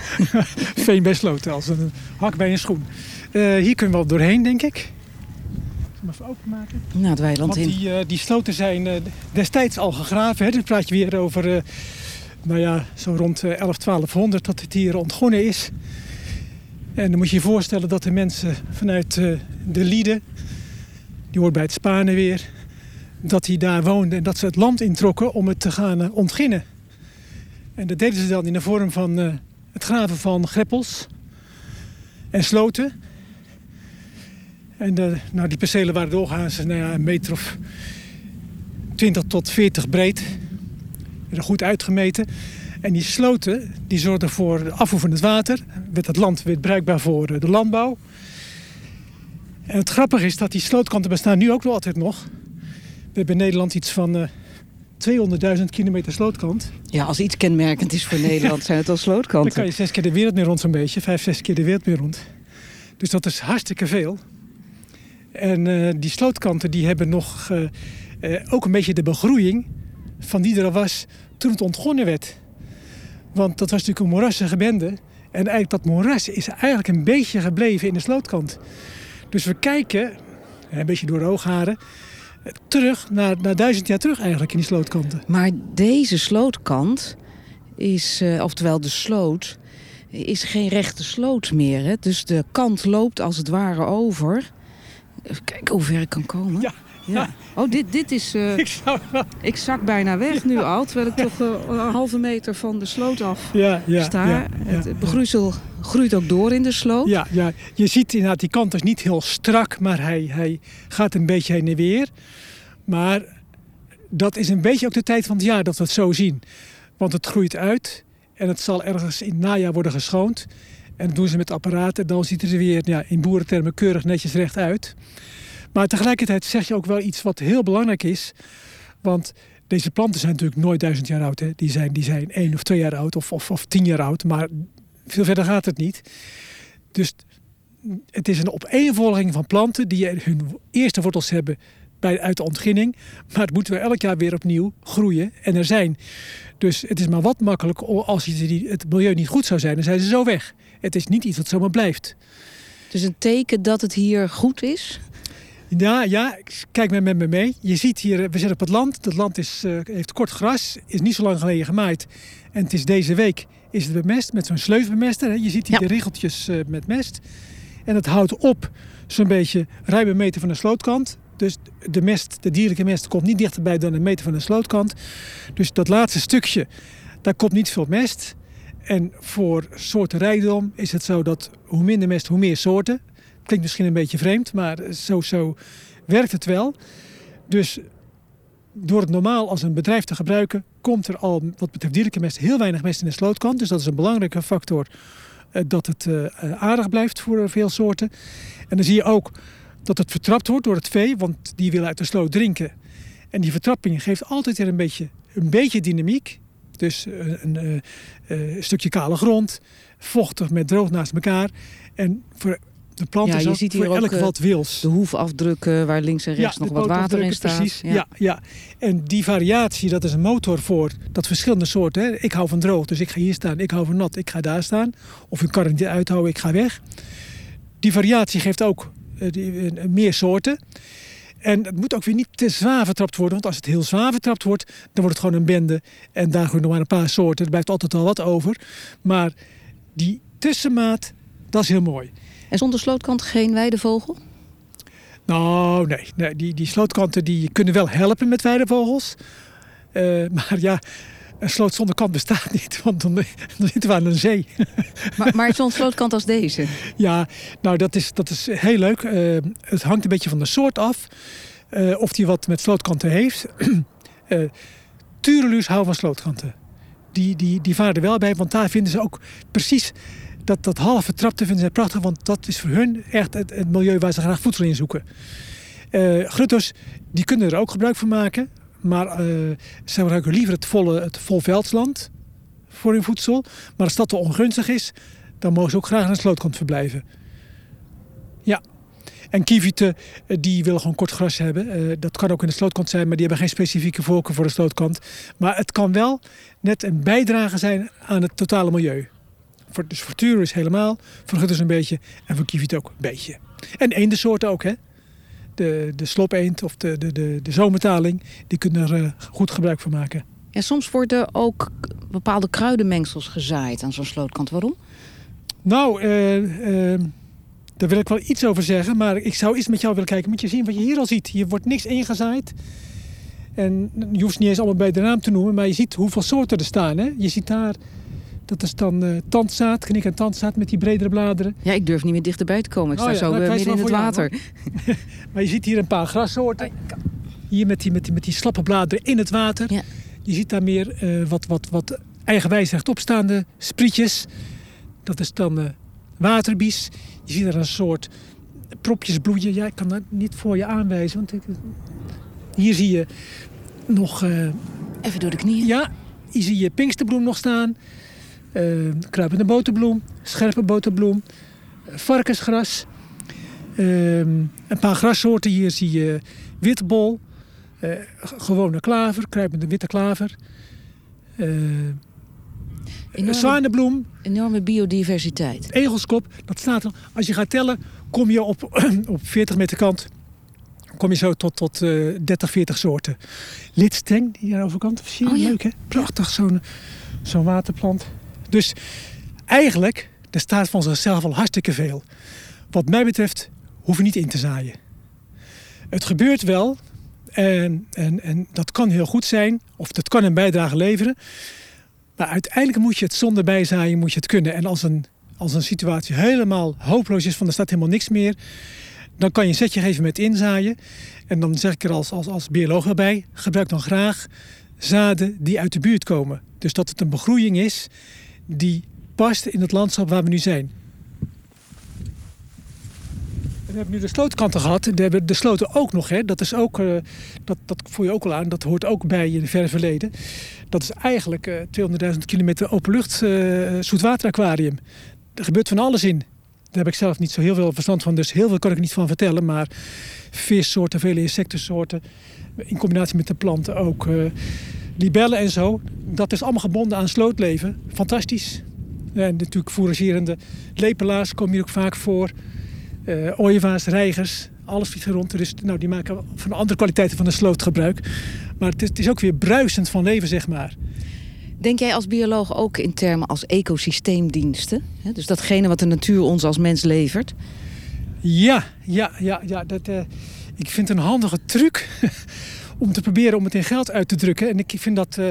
veen bij sloten, als een hak bij een schoen. hier kunnen we wel doorheen, denk ik hem even openmaken.
Nou, het weiland
Want die, uh, die sloten zijn uh, destijds al gegraven. Hè. Dan praat je weer over, uh, nou ja, zo rond 11, 1200 dat het hier ontgonnen is. En dan moet je je voorstellen dat de mensen vanuit de Lieden, die hoort bij het Spanen weer, dat die daar woonden en dat ze het land introkken om het te gaan ontginnen. En dat deden ze dan in de vorm van het graven van greppels en sloten. En de, nou, die percelen waren doorgaans nou ja, een meter of 20 tot 40 breed. Goed uitgemeten. En die sloten die zorgden voor de afvoer van het water. Werd het land weer bruikbaar voor de landbouw. En het grappige is dat die slootkanten bestaan nu ook wel altijd nog. We hebben in Nederland iets van uh, eh, 200.000 kilometer slootkant.
Ja, als iets kenmerkend is voor Nederland zijn het al slootkanten.
Dan kan je zes keer de wereld meer rond zo'n beetje. Vijf, zes keer de wereld meer rond. Dus dat is hartstikke veel. En uh, die slootkanten die hebben nog uh, uh, ook een beetje de begroeiing van die er al was toen het ontgonnen werd. Want dat was natuurlijk een moerassige bende. En eigenlijk dat moeras is eigenlijk een beetje gebleven in de slootkant. Dus we kijken, een beetje door de oogharen, terug naar, naar duizend jaar terug eigenlijk in die slootkanten.
Maar deze slootkant is, oftewel de sloot, is geen rechte sloot meer. Hè? Dus de kant loopt als het ware over. Even kijken hoe ver ik kan komen. Ja. ja. Oh, dit, dit is... Uh, ik, zou... ik zak bijna weg nu al, terwijl ik toch uh, een halve meter van de sloot af ja, sta. Het begroeisel groeit ook door in de sloot.
Ja, ja. je ziet inderdaad, die kant is niet heel strak, maar hij, hij gaat een beetje heen en weer. Maar dat is een beetje ook de tijd van het jaar dat we het zo zien. Want het groeit uit en het zal ergens in het najaar worden geschoond. En doen ze met apparaten. Dan ziet het er weer ja, in boerentermen keurig netjes recht uit. Maar tegelijkertijd zeg je ook wel iets wat heel belangrijk is. Want deze planten zijn natuurlijk nooit duizend jaar oud. Hè. Die, zijn, die zijn één of twee jaar oud of, of, of tien jaar oud. Maar veel verder gaat het niet. Dus het is een opeenvolging van planten die hun eerste wortels hebben bij, uit de ontginning. Maar het moeten we elk jaar weer opnieuw groeien en er zijn. Dus het is maar wat makkelijk als het milieu niet goed zou zijn, dan zijn ze zo weg. Het is niet iets wat zomaar blijft.
Dus een teken dat het hier goed is?
Ja, ja, kijk met me mee. Je ziet hier, we zitten op het land. Het land is, uh, heeft kort gras, is niet zo lang geleden gemaaid. En het is deze week is het bemest met zo'n sleufbemester. Je ziet hier de riggeltjes uh, met mest. En het houdt op zo'n beetje ruim een meter van de slootkant. Dus de mest, de dierlijke mest, komt niet dichterbij dan een meter van de slootkant. Dus dat laatste stukje, daar komt niet veel mest. En voor soortenrijdom is het zo dat hoe minder mest, hoe meer soorten. Klinkt misschien een beetje vreemd, maar zo, zo werkt het wel. Dus door het normaal als een bedrijf te gebruiken, komt er al wat betreft dierlijke mest heel weinig mest in de slootkant. Dus dat is een belangrijke factor uh, dat het uh, aardig blijft voor veel soorten. En dan zie je ook dat het vertrapt wordt door het vee, want die willen uit de sloot drinken. En die vertrapping geeft altijd weer een beetje, een beetje dynamiek. Dus eh, een, een, eh, een, stukje kale grond, vochtig met droog naast elkaar. En voor de planten ja, je ziet hier voor elk wat wils.
De hoefafdrukken waar links en rechts nog wat water in staat. Precies,
ja. ja. En die variatie, dat is een motor voor dat verschillende soorten. Hè. Ik hou van droog, dus ik ga hier staan. Ik hou van nat, ik ga daar staan. Of ik kan het niet uithouden, ik ga weg. Die variatie geeft ook uh, meer soorten. En het moet ook weer niet te zwaar vertrapt worden. Want als het heel zwaar vertrapt wordt, dan wordt het gewoon een bende. En daar groeien nog maar een paar soorten. Er blijft altijd wel wat over. Maar die tussenmaat, dat is heel mooi.
En zonder slootkant geen weidevogel?
Nou, nee. nee die, die slootkanten die kunnen wel helpen met weidevogels. Uh, maar ja, een sloot zonder kant bestaat niet, want dan, dan zitten we aan een zee.
Maar, maar zo'n slootkant als deze?
Ja, nou dat is, dat is heel leuk. Uh, het hangt een beetje van de soort af. Uh, of die wat met slootkanten heeft. uh, Turelus houden van slootkanten. Die, die, die varen er wel bij, want daar vinden ze ook precies dat, dat halve trapte vinden ze prachtig. Want dat is voor hun echt het, het milieu waar ze graag voedsel in zoeken. Uh, grutters, die kunnen er ook gebruik van maken. Maar uh, ze gebruiken liever het volle het volveldsland voor hun voedsel. Maar als dat te ongunstig is, dan mogen ze ook graag aan de slootkant verblijven. Ja. En kievieten, eh, die willen gewoon kort gras hebben. Uh, dat kan ook in de slootkant zijn, maar die hebben geen specifieke voorkeur voor de slootkant. Maar het kan wel net een bijdrage zijn aan het totale milieu. Voor, dus voor is helemaal, voor gutters een beetje en voor kieviet ook een beetje. En eendensoorten ook, hè. De, de slopeend of de, de, de, de zomertaling, die kunnen er uh, goed gebruik van maken.
Ja, soms worden ook bepaalde kruidenmengsels gezaaid aan zo'n slootkant. Waarom?
Nou, uh, uh, daar wil ik wel iets over zeggen. Maar ik zou eens met jou willen kijken. Moet je zien wat je hier al ziet. Hier wordt niks ingezaaid. En je hoeft niet eens allemaal bij de naam te noemen. Maar je ziet hoeveel soorten er staan. Hè? Je ziet daar dat is dan uh, tandzaad, knik- en tandzaad met die bredere bladeren.
Ja, ik durf niet meer dichterbij te komen. Ik sta oh zo nou, midden in het water.
maar je ziet hier een paar grassoorten. Hier met die, met die, met die slappe bladeren in het water. Ja. Je ziet daar meer uh, wat, wat, wat eigenwijs rechtopstaande sprietjes. Dat is dan uh, waterbies. Je ziet er een soort propjes bloeien. Ja, ik kan dat niet voor je aanwijzen. Want ik, hier zie je nog...
Even door de knieën.
Ja, hier zie je pinksterbloem nog staan uh, kruipende boterbloem, scherpe boterbloem, varkensgras. Uh, een paar grassoorten hier zie je witbol, uh, gewone klaver, kruipende witte klaver. Enorme, zwanenbloem.
Enorme biodiversiteit.
Egelskop, dat staat er. Als je gaat tellen, kom je op, op 40 meter kant kom je zo tot, tot uh, 30, 40 soorten. Lidsteng, die aan de overkant. Zie je oh, ja. leuk hè? Prachtig, zo'n zo'n waterplant. Dus eigenlijk, er staat van zichzelf al hartstikke veel. Wat mij betreft hoef je niet in te zaaien. Het gebeurt wel en, en, en dat kan heel goed zijn, of dat kan een bijdrage leveren. Maar uiteindelijk moet je het zonder bijzaaien moet je het kunnen. En als een, als een situatie helemaal hopeloos is, van er staat helemaal niks meer, dan kan je een zetje geven met inzaaien. En dan zeg ik er als, als, als bioloog erbij, gebruik dan graag zaden die uit de buurt komen. Dus dat het een begroeiing is die past in het landschap waar we nu zijn. we hebben nu de slootkanten gehad. We hebben de sloten ook nog. Hè. Dat, is ook, uh, dat, dat voel je ook al aan. Dat hoort ook bij het verre verleden. Dat is eigenlijk uh, 200.000 kilometer openlucht uh, zoetwateraquarium. Er gebeurt van alles in. Daar heb ik zelf niet zo heel veel verstand van. Dus heel veel kan ik niet van vertellen. Maar vissoorten, vele insectensoorten. In combinatie met de planten ook. Libellen en zo. Dat is allemaal gebonden aan slootleven. Fantastisch. En natuurlijk fouragerende lepelaars komen hier ook vaak voor. Uh, ooievaars, reigers, alles vliegt rond. Dus nou, die maken van andere kwaliteiten van de sloot gebruik. Maar het is, het is ook weer bruisend van leven, zeg maar.
Denk jij als bioloog ook in termen als ecosysteemdiensten? Dus datgene wat de natuur ons als mens levert?
Ja, ja, ja, ja. Dat, uh, ik vind het een handige truc om te proberen om het in geld uit te drukken. En ik vind dat uh,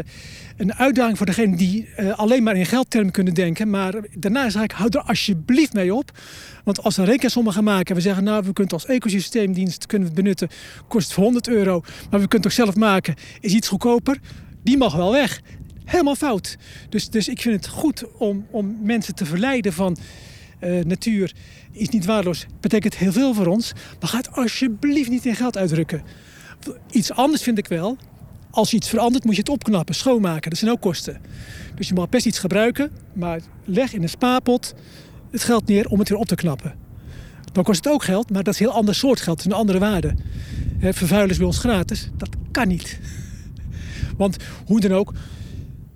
een uitdaging voor degene die uh, alleen maar in geldtermen kunnen denken. Maar daarna zeg ik, hou er alsjeblieft mee op. Want als we een rekensom gaan maken en we zeggen, nou, we kunnen als ecosysteemdienst kunnen het benutten, kost het 100 euro. Maar we kunnen het ook zelf maken, is iets goedkoper. Die mag wel weg. Helemaal fout. Dus, dus ik vind het goed om, om mensen te verleiden van uh, natuur is niet waardeloos. Betekent heel veel voor ons. Maar ga het alsjeblieft niet in geld uitdrukken. Iets anders vind ik wel. Als je iets verandert, moet je het opknappen, schoonmaken. Dat zijn ook kosten. Dus je mag best iets gebruiken, maar leg in een spaarpot het geld neer om het weer op te knappen. Dan kost het ook geld, maar dat is een heel ander soort geld. een andere waarde. Vervuilen is bij ons gratis. Dat kan niet. Want hoe dan ook,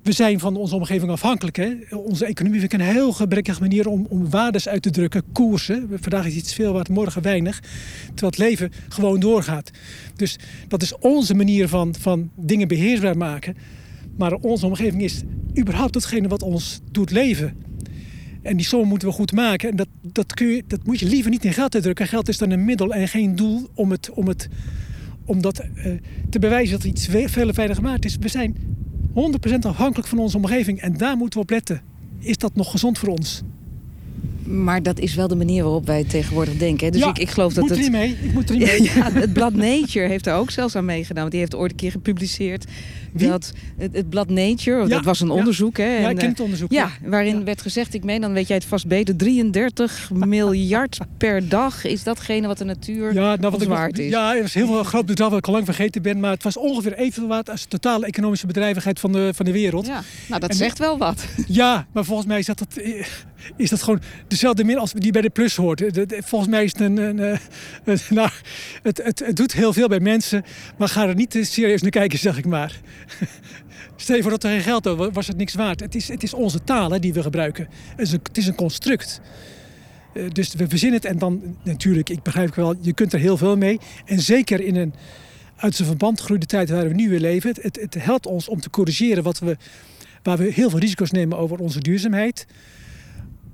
we zijn van onze omgeving afhankelijk. Hè? Onze economie ik een heel gebrekkige manier om, om waardes uit te drukken, koersen. Vandaag is iets veel waard, morgen weinig. Terwijl het leven gewoon doorgaat. Dus dat is onze manier van, van dingen beheersbaar maken. Maar onze omgeving is überhaupt datgene wat ons doet leven. En die som moeten we goed maken. En dat, dat, kun je, dat moet je liever niet in geld uitdrukken. Geld is dan een middel en geen doel om, het, om, het, om dat uh, te bewijzen dat iets veel veiliger gemaakt is. We zijn 100% afhankelijk van onze omgeving. En daar moeten we op letten. Is dat nog gezond voor ons?
Maar dat is wel de manier waarop wij tegenwoordig denken. Dus
ja,
ik, ik geloof dat
moet
het.
Er mee. Ik moet er niet mee.
ja, het blad Nature heeft er ook zelfs aan meegedaan. Want die heeft ooit een keer gepubliceerd.
Wie?
Dat, het, het blad Nature,
Ja,
dat was een
ja.
onderzoek. Hè,
Ja, ik ken
eh,
het onderzoek.
Ja, waarin
Ja.
werd gezegd, ik meen, dan weet jij het vast beter, 33 miljard per dag is datgene wat de natuur
Ja, nou, wat
waard is.
Ja, het was een heel groot bedrag wat ik al lang vergeten ben. Maar het was ongeveer even waard als de totale economische bedrijvigheid van de, van de wereld. Ja.
Ja, nou dat
En-
zegt wel wat.
maar volgens mij is dat, eh, is dat gewoon dezelfde min als die bij de plus hoort. Volgens mij is het een. een, een- nou, het, het, het doet heel veel bij mensen, maar ga er niet te serieus naar kijken, zeg ik maar. Stel je voor dat er geen geld was, was het niks waard. Het is, het is onze taal hè, die we gebruiken. Het is een, het is een construct. Eh, dus we verzinnen het en dan natuurlijk, ik begrijp wel, je kunt er heel veel mee. En zeker in een uit zijn verband gegroeide tijd waar we nu weer leven. Het, het, helpt ons om te corrigeren wat we, waar we heel veel risico's nemen over onze duurzaamheid.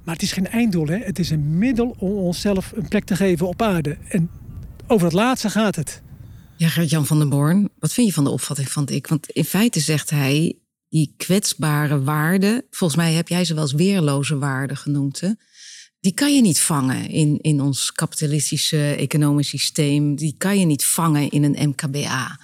Maar het is geen einddoel. Hè? Het is een middel om onszelf een plek te geven op aarde. En over het laatste gaat het.
Ja, Gert-Jan van den Born, wat vind je van de opvatting van Dick? Want in feite zegt hij, die kwetsbare waarden... volgens mij heb jij ze wel eens weerloze waarden genoemd, hè? Die kan je niet vangen in, in ons kapitalistische economisch systeem. Die kan je niet vangen in een MKBA.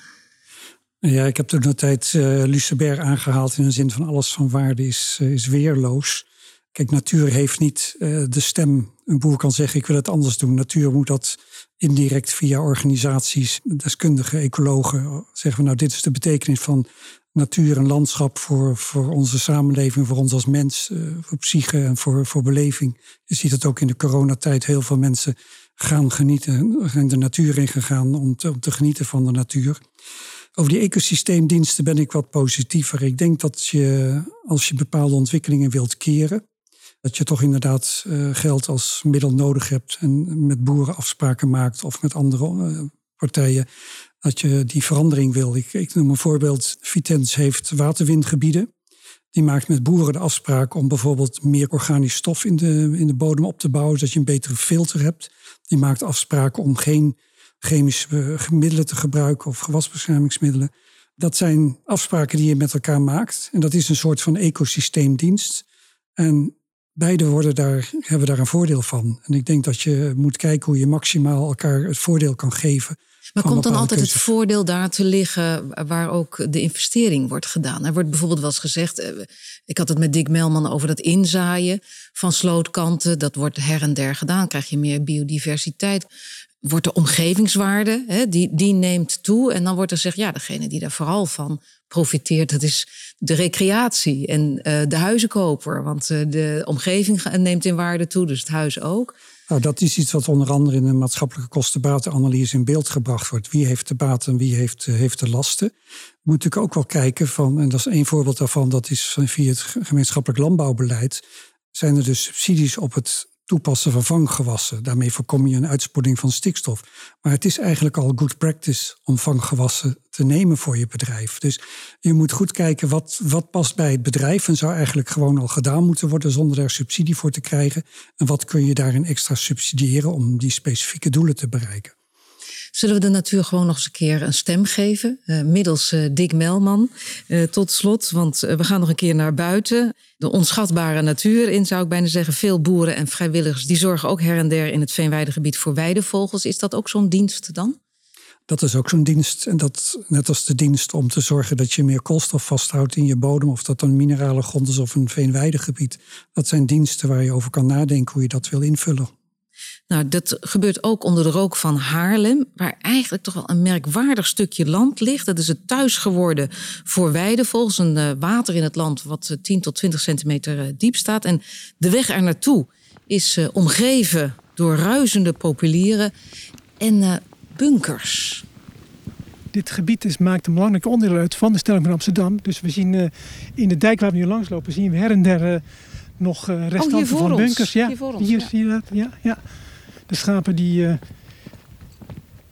Ja, ik heb toen de tijd uh, Lucebert aangehaald in de zin van alles van waarde is, uh, is weerloos. Kijk, natuur heeft niet uh, de stem. Een boer kan zeggen, ik wil het anders doen. Natuur moet dat indirect via organisaties, deskundigen, ecologen. Zeggen we nou, dit is de betekenis van natuur en landschap voor, voor onze samenleving, voor ons als mens, uh, voor psyche en voor, voor beleving. Je ziet het ook in de coronatijd. Heel veel mensen gaan genieten, zijn de natuur ingegaan om te, om te genieten van de natuur. Over die ecosysteemdiensten ben ik wat positiever. Ik denk dat je, als je bepaalde ontwikkelingen wilt keren, dat je toch inderdaad uh, geld als middel nodig hebt en met boeren afspraken maakt of met andere uh, partijen, dat je die verandering wil. Ik, ik noem een voorbeeld. Vitens heeft waterwindgebieden. Die maakt met boeren de afspraak om bijvoorbeeld meer organisch stof in de, in de bodem op te bouwen, zodat je een betere filter hebt. Die maakt afspraken om geen chemische middelen te gebruiken of gewasbeschermingsmiddelen. Dat zijn afspraken die je met elkaar maakt. En dat is een soort van ecosysteemdienst. En beide worden daar, hebben daar een voordeel van. En ik denk dat je moet kijken hoe je maximaal elkaar het voordeel kan geven.
Maar komt dan altijd het voordeel daar te liggen waar ook de investering wordt gedaan? Er wordt bijvoorbeeld wel eens gezegd, eh, ik had het met Dick Melman over dat inzaaien van slootkanten. Dat wordt her en der gedaan, krijg je meer biodiversiteit. Wordt de omgevingswaarde, hè, die, die neemt toe. En dan wordt er gezegd, ja, degene die daar vooral van profiteert, dat is de recreatie en uh, de huizenkoper. Want uh, de omgeving neemt in waarde toe, dus het huis ook.
Nou, dat is iets wat onder andere in de maatschappelijke kostenbatenanalyse in beeld gebracht wordt. Wie heeft de baten en wie heeft, heeft de lasten? Moet natuurlijk ook wel kijken van, en dat is één voorbeeld daarvan, dat is via het gemeenschappelijk landbouwbeleid, zijn er dus subsidies op het toepassen van vanggewassen. Daarmee voorkom je een uitspoeling van stikstof. Maar het is eigenlijk al good practice om vanggewassen te nemen voor je bedrijf. Dus je moet goed kijken wat, wat past bij het bedrijf en zou eigenlijk gewoon al gedaan moeten worden zonder daar subsidie voor te krijgen. En wat kun je daarin extra subsidiëren om die specifieke doelen te bereiken.
Zullen we de natuur gewoon nog eens een keer een stem geven? Uh, middels uh, Dick Melman. Uh, tot slot, want we gaan nog een keer naar buiten. De onschatbare natuur in, zou ik bijna zeggen. Veel boeren en vrijwilligers die zorgen ook her en der in het veenweidegebied voor weidevogels. Is dat ook zo'n dienst dan?
Dat is ook zo'n dienst. En dat net als de dienst om te zorgen dat je meer koolstof vasthoudt in je bodem. Of dat een minerale grond is of een veenweidegebied. Dat zijn diensten waar je over kan nadenken hoe je dat wil invullen.
Nou, dat gebeurt ook onder de rook van Haarlem, waar eigenlijk toch wel een merkwaardig stukje land ligt. Dat is het thuis geworden voor weidevogels, een uh, water in het land wat 10 tot 20 centimeter uh, diep staat. En de weg er naartoe is omgeven door ruisende populieren en bunkers.
Dit gebied is, maakt een belangrijk onderdeel uit van de stelling van Amsterdam. Dus we zien in de dijk waar we nu langslopen, zien we her en der nog restanten
oh,
van
ons.
bunkers. Ja,
hier, ons,
hier
ja.
zie je dat. Ja, ja. De schapen die uh,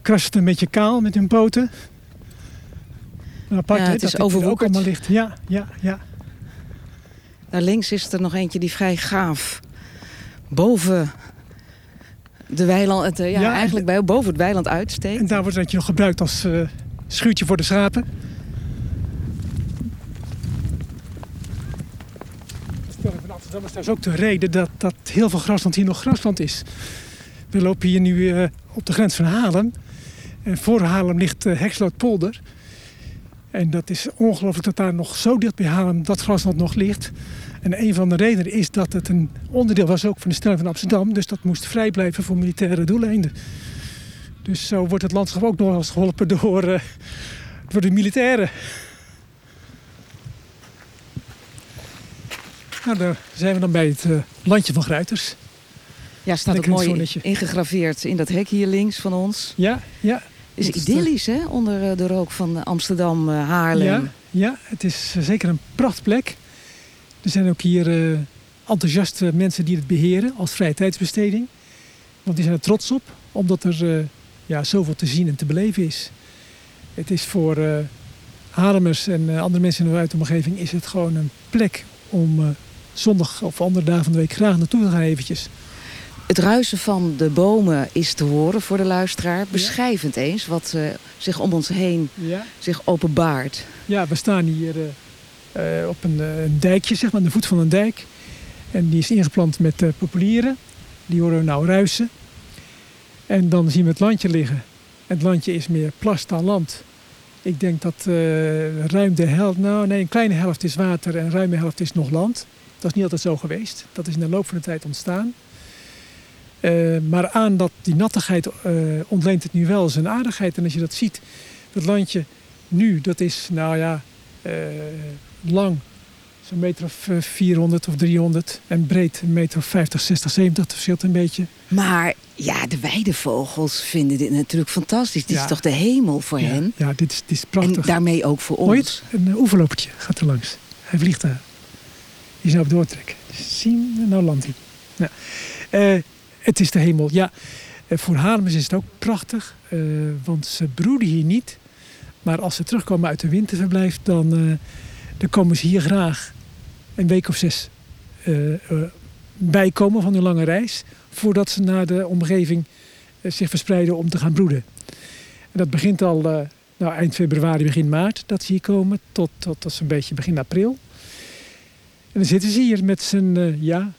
krassen een beetje kaal met hun poten. Apart,
ja, het
dat
is overwoekerd.
ook allemaal ligt. Ja, ja, ja.
Daar links is er nog eentje die vrij gaaf boven de weiland, het, uh, ja,
Ja,
eigenlijk bij, boven het weiland uitsteekt.
En daar wordt dat je nog gebruikt als uh, schuurtje voor de schapen. Amsterdam is dus ook de reden dat, dat heel veel grasland hier nog grasland is. We lopen hier nu uh, op de grens van Haarlem. En voor Haarlem ligt uh, Hekslootpolder. En dat is ongelooflijk dat daar nog zo dicht bij Haarlem dat grasland nog ligt. En een van de redenen is dat het een onderdeel was ook van de stelling van Amsterdam. Dus dat moest vrij blijven voor militaire doeleinden. Dus zo wordt het landschap ook nog eens geholpen door, uh, door de militairen. Nou, daar zijn we dan bij het uh, landje van Gruiters.
Ja, staat ook mooi ingegraveerd in dat hek hier links van ons.
Ja, ja.
Is idyllisch, hè? Onder eh, de rook van Amsterdam, Haarlem.
Ja, ja, het is zeker een prachtplek. Er zijn ook hier uh, enthousiaste mensen die het beheren als vrije tijdsbesteding. Want die zijn er trots op, omdat er uh, ja, zoveel te zien en te beleven is. Het is voor uh, Haarlemers en andere mensen in de omgeving is het gewoon een plek om zondag of andere dagen van de week graag naartoe gaan eventjes.
Het ruisen van de bomen is te horen voor de luisteraar. Beschrijvend eens wat zich om ons heen ja. zich openbaart.
Ja, we staan hier uh, op een, eh, een, dijkje, zeg maar, aan de voet van een dijk. En die is ingeplant met uh, populieren. Die horen we nou ruisen. En dan zien we het landje liggen. Het landje is meer plas dan land. Ik denk dat ruim de helft, nou nee, een kleine helft is water en ruime helft is nog land. Dat is niet altijd zo geweest. Dat is in de loop van de tijd ontstaan. Uh, maar aan dat die nattigheid uh, ontleent het nu wel zijn aardigheid. En als je dat ziet, dat landje nu, dat is nou ja, lang zo'n meter of 400 of 300. En breed een meter of 50, 60, 70. Dat verschilt een beetje.
Maar ja, de weidevogels vinden dit natuurlijk fantastisch. Dit is toch de hemel voor hen?
Ja, dit is, dit is prachtig.
En daarmee ook voor ons.
Een uh, oeverlopertje gaat er langs. Hij vliegt daar. Die nou op doortrekken. Zien, nou landt hij. Uh, het is de hemel. Ja, uh, voor Haarlemers is het ook prachtig. want ze broeden hier niet. Maar als ze terugkomen uit de winterverblijf, dan dan komen ze hier graag een week of zes bijkomen van hun lange reis. Voordat ze naar de omgeving zich verspreiden om te gaan broeden. En dat begint al nou, eind februari, begin maart dat ze hier komen. Tot, tot, tot beetje begin april. En dan zitten ze hier met z'n ja,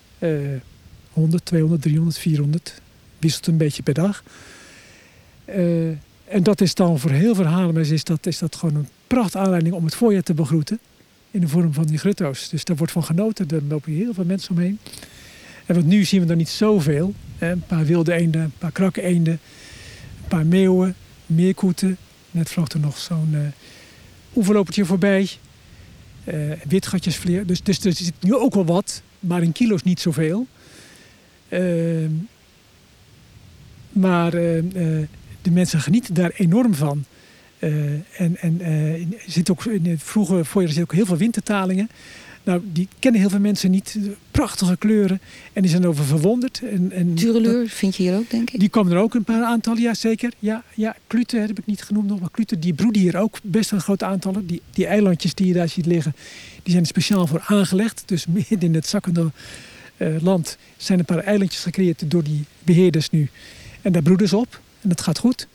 100, 200, 300, 400. Wisselt een beetje per dag. en dat is dan voor heel Haarlemers is dat, is dat gewoon een pracht aanleiding om het voorjaar te begroeten in de vorm van die grutto's. Dus daar wordt van genoten. Daar lopen heel veel mensen omheen. En wat nu zien we er niet zoveel. Een paar wilde eenden, een paar krakke eenden, een paar meeuwen, meerkoeten. Net vloog er nog zo'n uh, oeverlopertje voorbij. Uh, witgatjesvleer. Dus, dus er zit nu ook wel wat, maar in kilo's niet zoveel. Uh, maar de mensen genieten daar enorm van. En en zit ook in het vroege voorjaar zit ook heel veel wintertalingen. Nou, die kennen heel veel mensen niet. Prachtige kleuren. En die zijn over verwonderd. En, en
Tureleur vind je hier ook, denk ik?
Die komen er ook een paar aantallen, ja zeker. Ja, ja kluten heb ik niet genoemd nog. Maar kluten, die broeden hier ook best een groot aantallen. Die, die eilandjes die je daar ziet liggen, die zijn er speciaal voor aangelegd. Dus midden in het zakkende uh, land zijn een paar eilandjes gecreëerd door die beheerders nu. En daar broeden ze op. En dat gaat goed.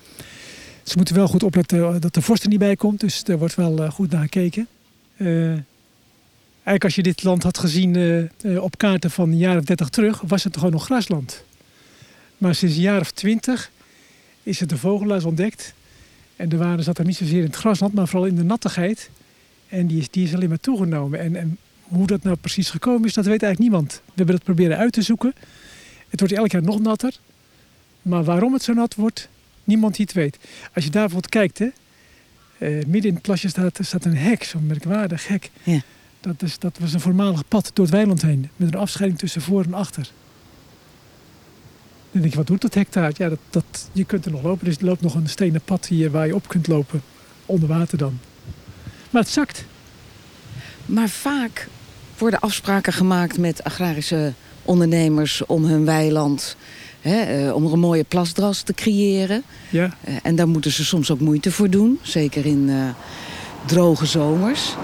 Ze moeten wel goed opletten dat de vorst er niet bij komt. Dus er wordt wel eh, goed naar gekeken. Uh, eigenlijk als je dit land had gezien uh, op kaarten van een jaar of 30 terug, was het gewoon nog grasland. Maar sinds een jaar of 20 is het de vogelaars ontdekt. En de waarde zat er niet zozeer in het grasland, maar vooral in de nattigheid. En die is, die is alleen maar toegenomen. En, en hoe dat nou precies gekomen is, dat weet eigenlijk niemand. We hebben dat proberen uit te zoeken. Het wordt elk jaar nog natter. Maar waarom het zo nat wordt, niemand die het weet. Als je daar bijvoorbeeld kijkt, hè, uh, midden in het plasje staat, staat een hek, zo'n merkwaardig hek. Ja. Dat, is, dat was een voormalig pad door het weiland heen, met een afscheiding tussen voor en achter. Dan denk je, wat doet dat hek daar? Ja, dat, dat, je kunt er nog lopen. Dus er loopt nog een stenen pad hier waar je op kunt lopen. Onder water dan. Maar het zakt.
Maar vaak worden afspraken gemaakt met agrarische ondernemers om hun weiland Hè, eh, om er een mooie plasdras te creëren. Ja. Uh, en daar moeten ze soms ook moeite voor doen. Zeker in uh, droge zomers.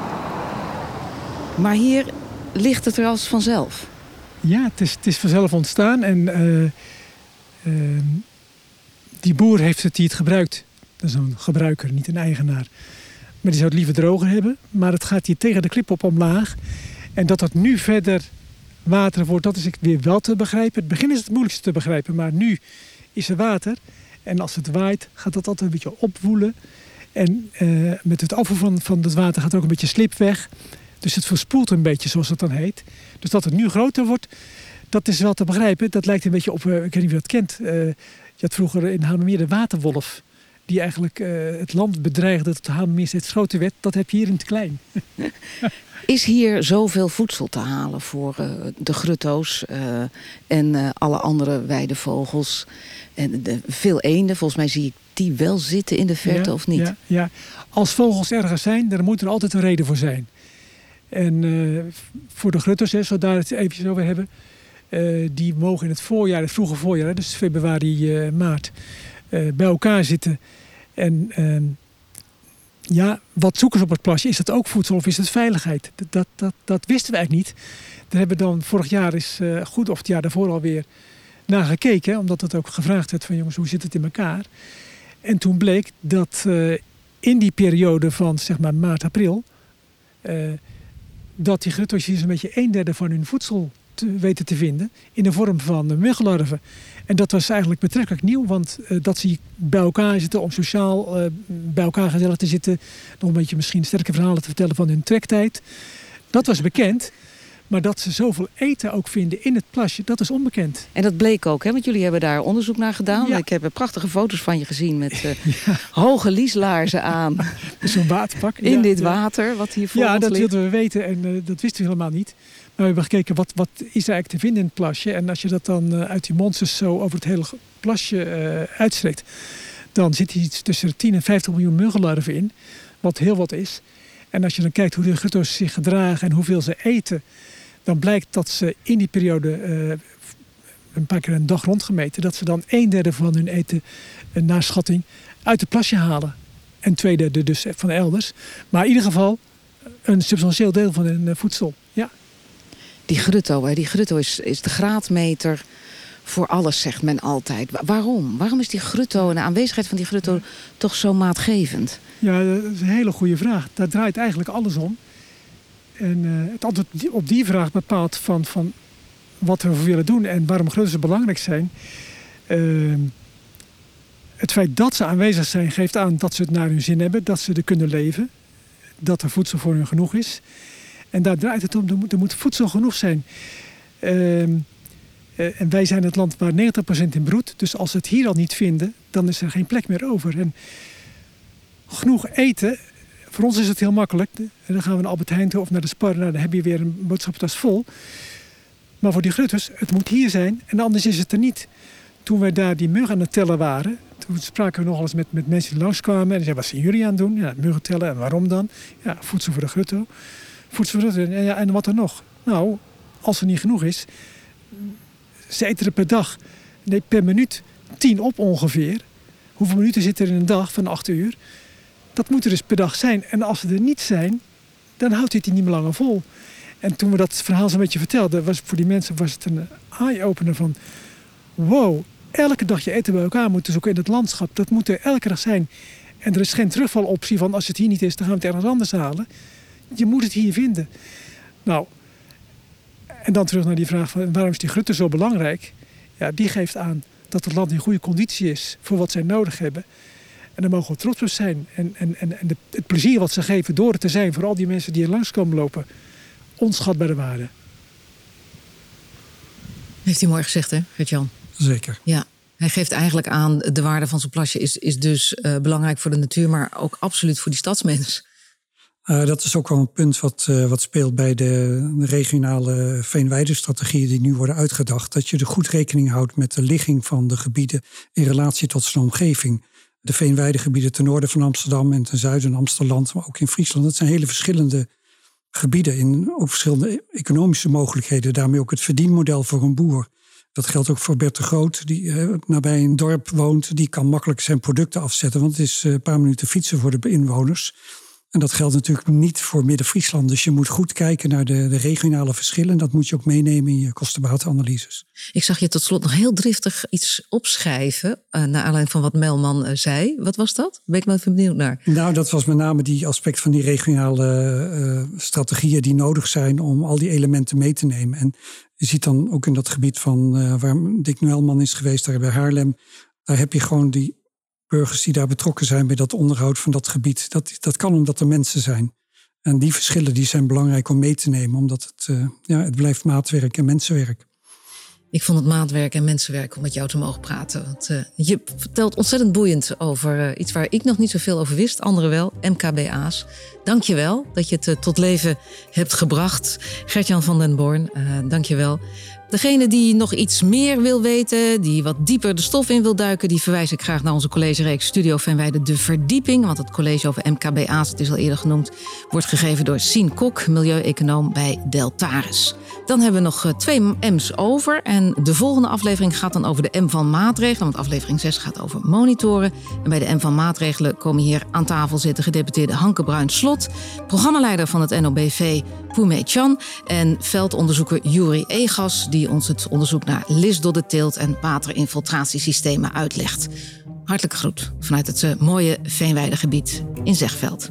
Maar hier ligt het er als vanzelf.
Ja, het is, het is vanzelf ontstaan. En ehm, die boer heeft het die het gebruikt. Dat is een gebruiker, niet een eigenaar. Maar die zou het liever droger hebben. Maar het gaat hier tegen de klip op omlaag. En dat dat nu verder water wordt, dat is weer wel te begrijpen. Het begin is het moeilijkste te begrijpen, maar nu is er water. En als het waait, gaat dat altijd een beetje opwoelen. En uh, met het afvoer van, van het water gaat ook een beetje slip weg. Dus het verspoelt een beetje, zoals het dan heet. Dus dat het nu groter wordt, dat is wel te begrijpen. Dat lijkt een beetje op, uh, ik weet niet of je dat kent. Uh, je had vroeger in Hamermeer de waterwolf. Die eigenlijk het land bedreigde dat het Hamermeer steeds groter werd. Dat heb je hier in het klein.
Is hier zoveel voedsel te halen voor uh, de grutto's en alle andere weidevogels? En de, veel eenden, volgens mij zie ik die wel zitten in de verte,
ja,
of niet?
Ja, ja, als vogels ergens zijn, dan moet er altijd een reden voor zijn. En voor de hè, zo daar het eventjes over hebben, die mogen in het voorjaar, het vroege voorjaar, dus februari, maart, bij elkaar zitten. En ehm, ja, wat zoeken ze op het plasje? Is dat ook voedsel of is het veiligheid? Dat, dat, dat, dat wisten we eigenlijk niet. Daar hebben we dan vorig jaar is goed, of het jaar daarvoor alweer, naar gekeken. Omdat het ook gevraagd werd van jongens, hoe zit het in elkaar? En toen bleek dat in die periode van zeg maar maart, april... dat die gruttootjes een beetje een derde van hun voedsel te weten te vinden. In de vorm van muggenlarven. En dat was eigenlijk betrekkelijk nieuw, want uh, dat ze bij elkaar zitten om sociaal uh, bij elkaar gezellig te zitten. Nog een beetje misschien sterke verhalen te vertellen van hun trektijd. Dat was bekend. Maar dat ze zoveel eten ook vinden in het plasje, dat is onbekend.
En dat bleek ook, hè? want jullie hebben daar onderzoek naar gedaan.
Ja.
Ik heb prachtige foto's van je gezien met uh, ja. hoge lieslaarzen aan.
Zo'n waterpak.
In dit water, wat hier voor
Ja, dat wilden we weten en dat wisten we helemaal niet. Maar we hebben gekeken wat, wat is er eigenlijk te vinden in het plasje. En als je dat dan uh, uit die monsters zo over het hele plasje uitstrekt. Dan zit hier iets tussen de 10 en 50 miljoen muggenlarven in. Wat heel wat is. En als je dan kijkt hoe de grutto's zich gedragen en hoeveel ze eten. Dan blijkt dat ze in die periode uh, een paar keer een dag rondgemeten. Dat ze dan een derde van hun eten naar schatting uit het plasje halen. En twee derde dus van elders. Maar in ieder geval een substantieel deel van hun voedsel. Ja.
Die grutto, hè? die grutto is, is de graadmeter voor alles, zegt men altijd. Waarom? Waarom is die grutto en de aanwezigheid van die grutto toch zo maatgevend?
Ja, dat is een hele goede vraag. Daar draait eigenlijk alles om. En uh, het antwoord op die vraag bepaalt van, van wat we willen doen en waarom zo belangrijk zijn. Uh, het feit dat ze aanwezig zijn geeft aan dat ze het naar hun zin hebben, dat ze er kunnen leven, dat er voedsel voor hun genoeg is. En daar draait het om, er moet, voedsel genoeg zijn. Uh, uh, en wij zijn het land waar 90% in broedt. Dus als ze het hier al niet vinden, dan is er geen plek meer over. En genoeg eten, voor ons is het heel makkelijk. Dan gaan we naar Albert Heijn toe of naar de Spar. Dan heb je weer een boodschappentas vol. Maar voor die grutters, het moet hier zijn. En anders is het er niet. Toen wij daar die muggen aan het tellen waren... toen spraken we nogal eens met, met mensen die langskwamen. En zeiden, wat zijn jullie aan het doen? Ja, muggen tellen. En waarom dan? Ja, voedsel voor de grutto voedsel en, ja, en wat er nog? Nou, als er niet genoeg is, ze eten er per dag, nee, per minuut tien op ongeveer. Hoeveel minuten zit er in een dag van acht uur? Dat moet er dus per dag zijn. En als ze er niet zijn, dan houdt het niet meer langer vol. En toen we dat verhaal zo'n beetje vertelden, was voor die mensen was het een eye-opener van... Wow, elke dag je eten bij elkaar moet dus ook in het landschap. Dat moet er elke dag zijn. En er is geen terugvaloptie van als het hier niet is, dan gaan we het ergens anders halen. Je moet het hier vinden. Nou, en dan terug naar die vraag van waarom is die grutte zo belangrijk? Ja, die geeft aan dat het land in goede conditie is voor wat zij nodig hebben. En daar mogen we trots op zijn. En, en, en, en de, het plezier wat ze geven door het te zijn voor al die mensen die er langs komen lopen, onschatbare waarde.
Heeft hij mooi gezegd, hè, Gert-Jan?
Zeker.
Ja. Hij geeft eigenlijk aan de waarde van zo'n plasje is, is dus uh, belangrijk voor de natuur, maar ook absoluut voor die stadsmens.
Uh, dat is ook wel een punt wat, uh, wat speelt bij de, de regionale veenweidestrategieën die nu worden uitgedacht. Dat je er goed rekening houdt met de ligging van de gebieden in relatie tot zijn omgeving. De veenweidegebieden ten noorden van Amsterdam en ten zuiden van Amsterdam, maar ook in Friesland. Dat zijn hele verschillende gebieden in ook verschillende economische mogelijkheden. Daarmee ook het verdienmodel voor een boer. Dat geldt ook voor Bert de Groot, die uh, nabij een dorp woont. Die kan makkelijk zijn producten afzetten, want het is een paar minuten fietsen voor de inwoners. En dat geldt natuurlijk niet voor Midden-Friesland. Dus je moet goed kijken naar de, de regionale verschillen. Dat moet je ook meenemen in je kostenbaatanalyses.
Ik zag je tot slot nog heel driftig iets opschrijven. Uh, naar aanleiding van wat Melman uh, zei. Wat was dat? Ben ik wel even benieuwd naar.
Nou, dat was met name die aspect van die regionale uh, strategieën die nodig zijn om al die elementen mee te nemen. En je ziet dan ook in dat gebied van waar Dick Nuelman is geweest, daar bij Haarlem. Daar heb je gewoon die burgers die daar betrokken zijn bij dat onderhoud van dat gebied. Dat, dat kan omdat er mensen zijn. En die verschillen die zijn belangrijk om mee te nemen, omdat het, uh, ja, het blijft maatwerk en mensenwerk.
Ik vond het maatwerk en mensenwerk om met jou te mogen praten. Uh, je vertelt ontzettend boeiend over uh, iets waar ik nog niet zoveel over wist, anderen wel, MKBA's. Dank je wel dat je het tot leven hebt gebracht. Gertjan van den Born, dank je wel. Degene die nog iets meer wil weten, die wat dieper de stof in wil duiken, die verwijs ik graag naar onze collegereeks Studio Venwijde De Verdieping. Want het college over MKBA's, het is al eerder genoemd, wordt gegeven door Sien Kok, milieueconoom bij Deltaris. Dan hebben we nog twee M's over. En de volgende aflevering gaat dan over de M van maatregelen. Want aflevering 6 gaat over monitoren. En bij de M van maatregelen komen hier aan tafel zitten gedeputeerde Hanke Bruin Slot, programmaleider van het NOBV Poemei Chan en veldonderzoeker Juri Egas, die ons het onderzoek naar lisdodde teelt en waterinfiltratiesystemen uitlegt. Hartelijk groet vanuit het mooie Veenweidegebied in Zegveld.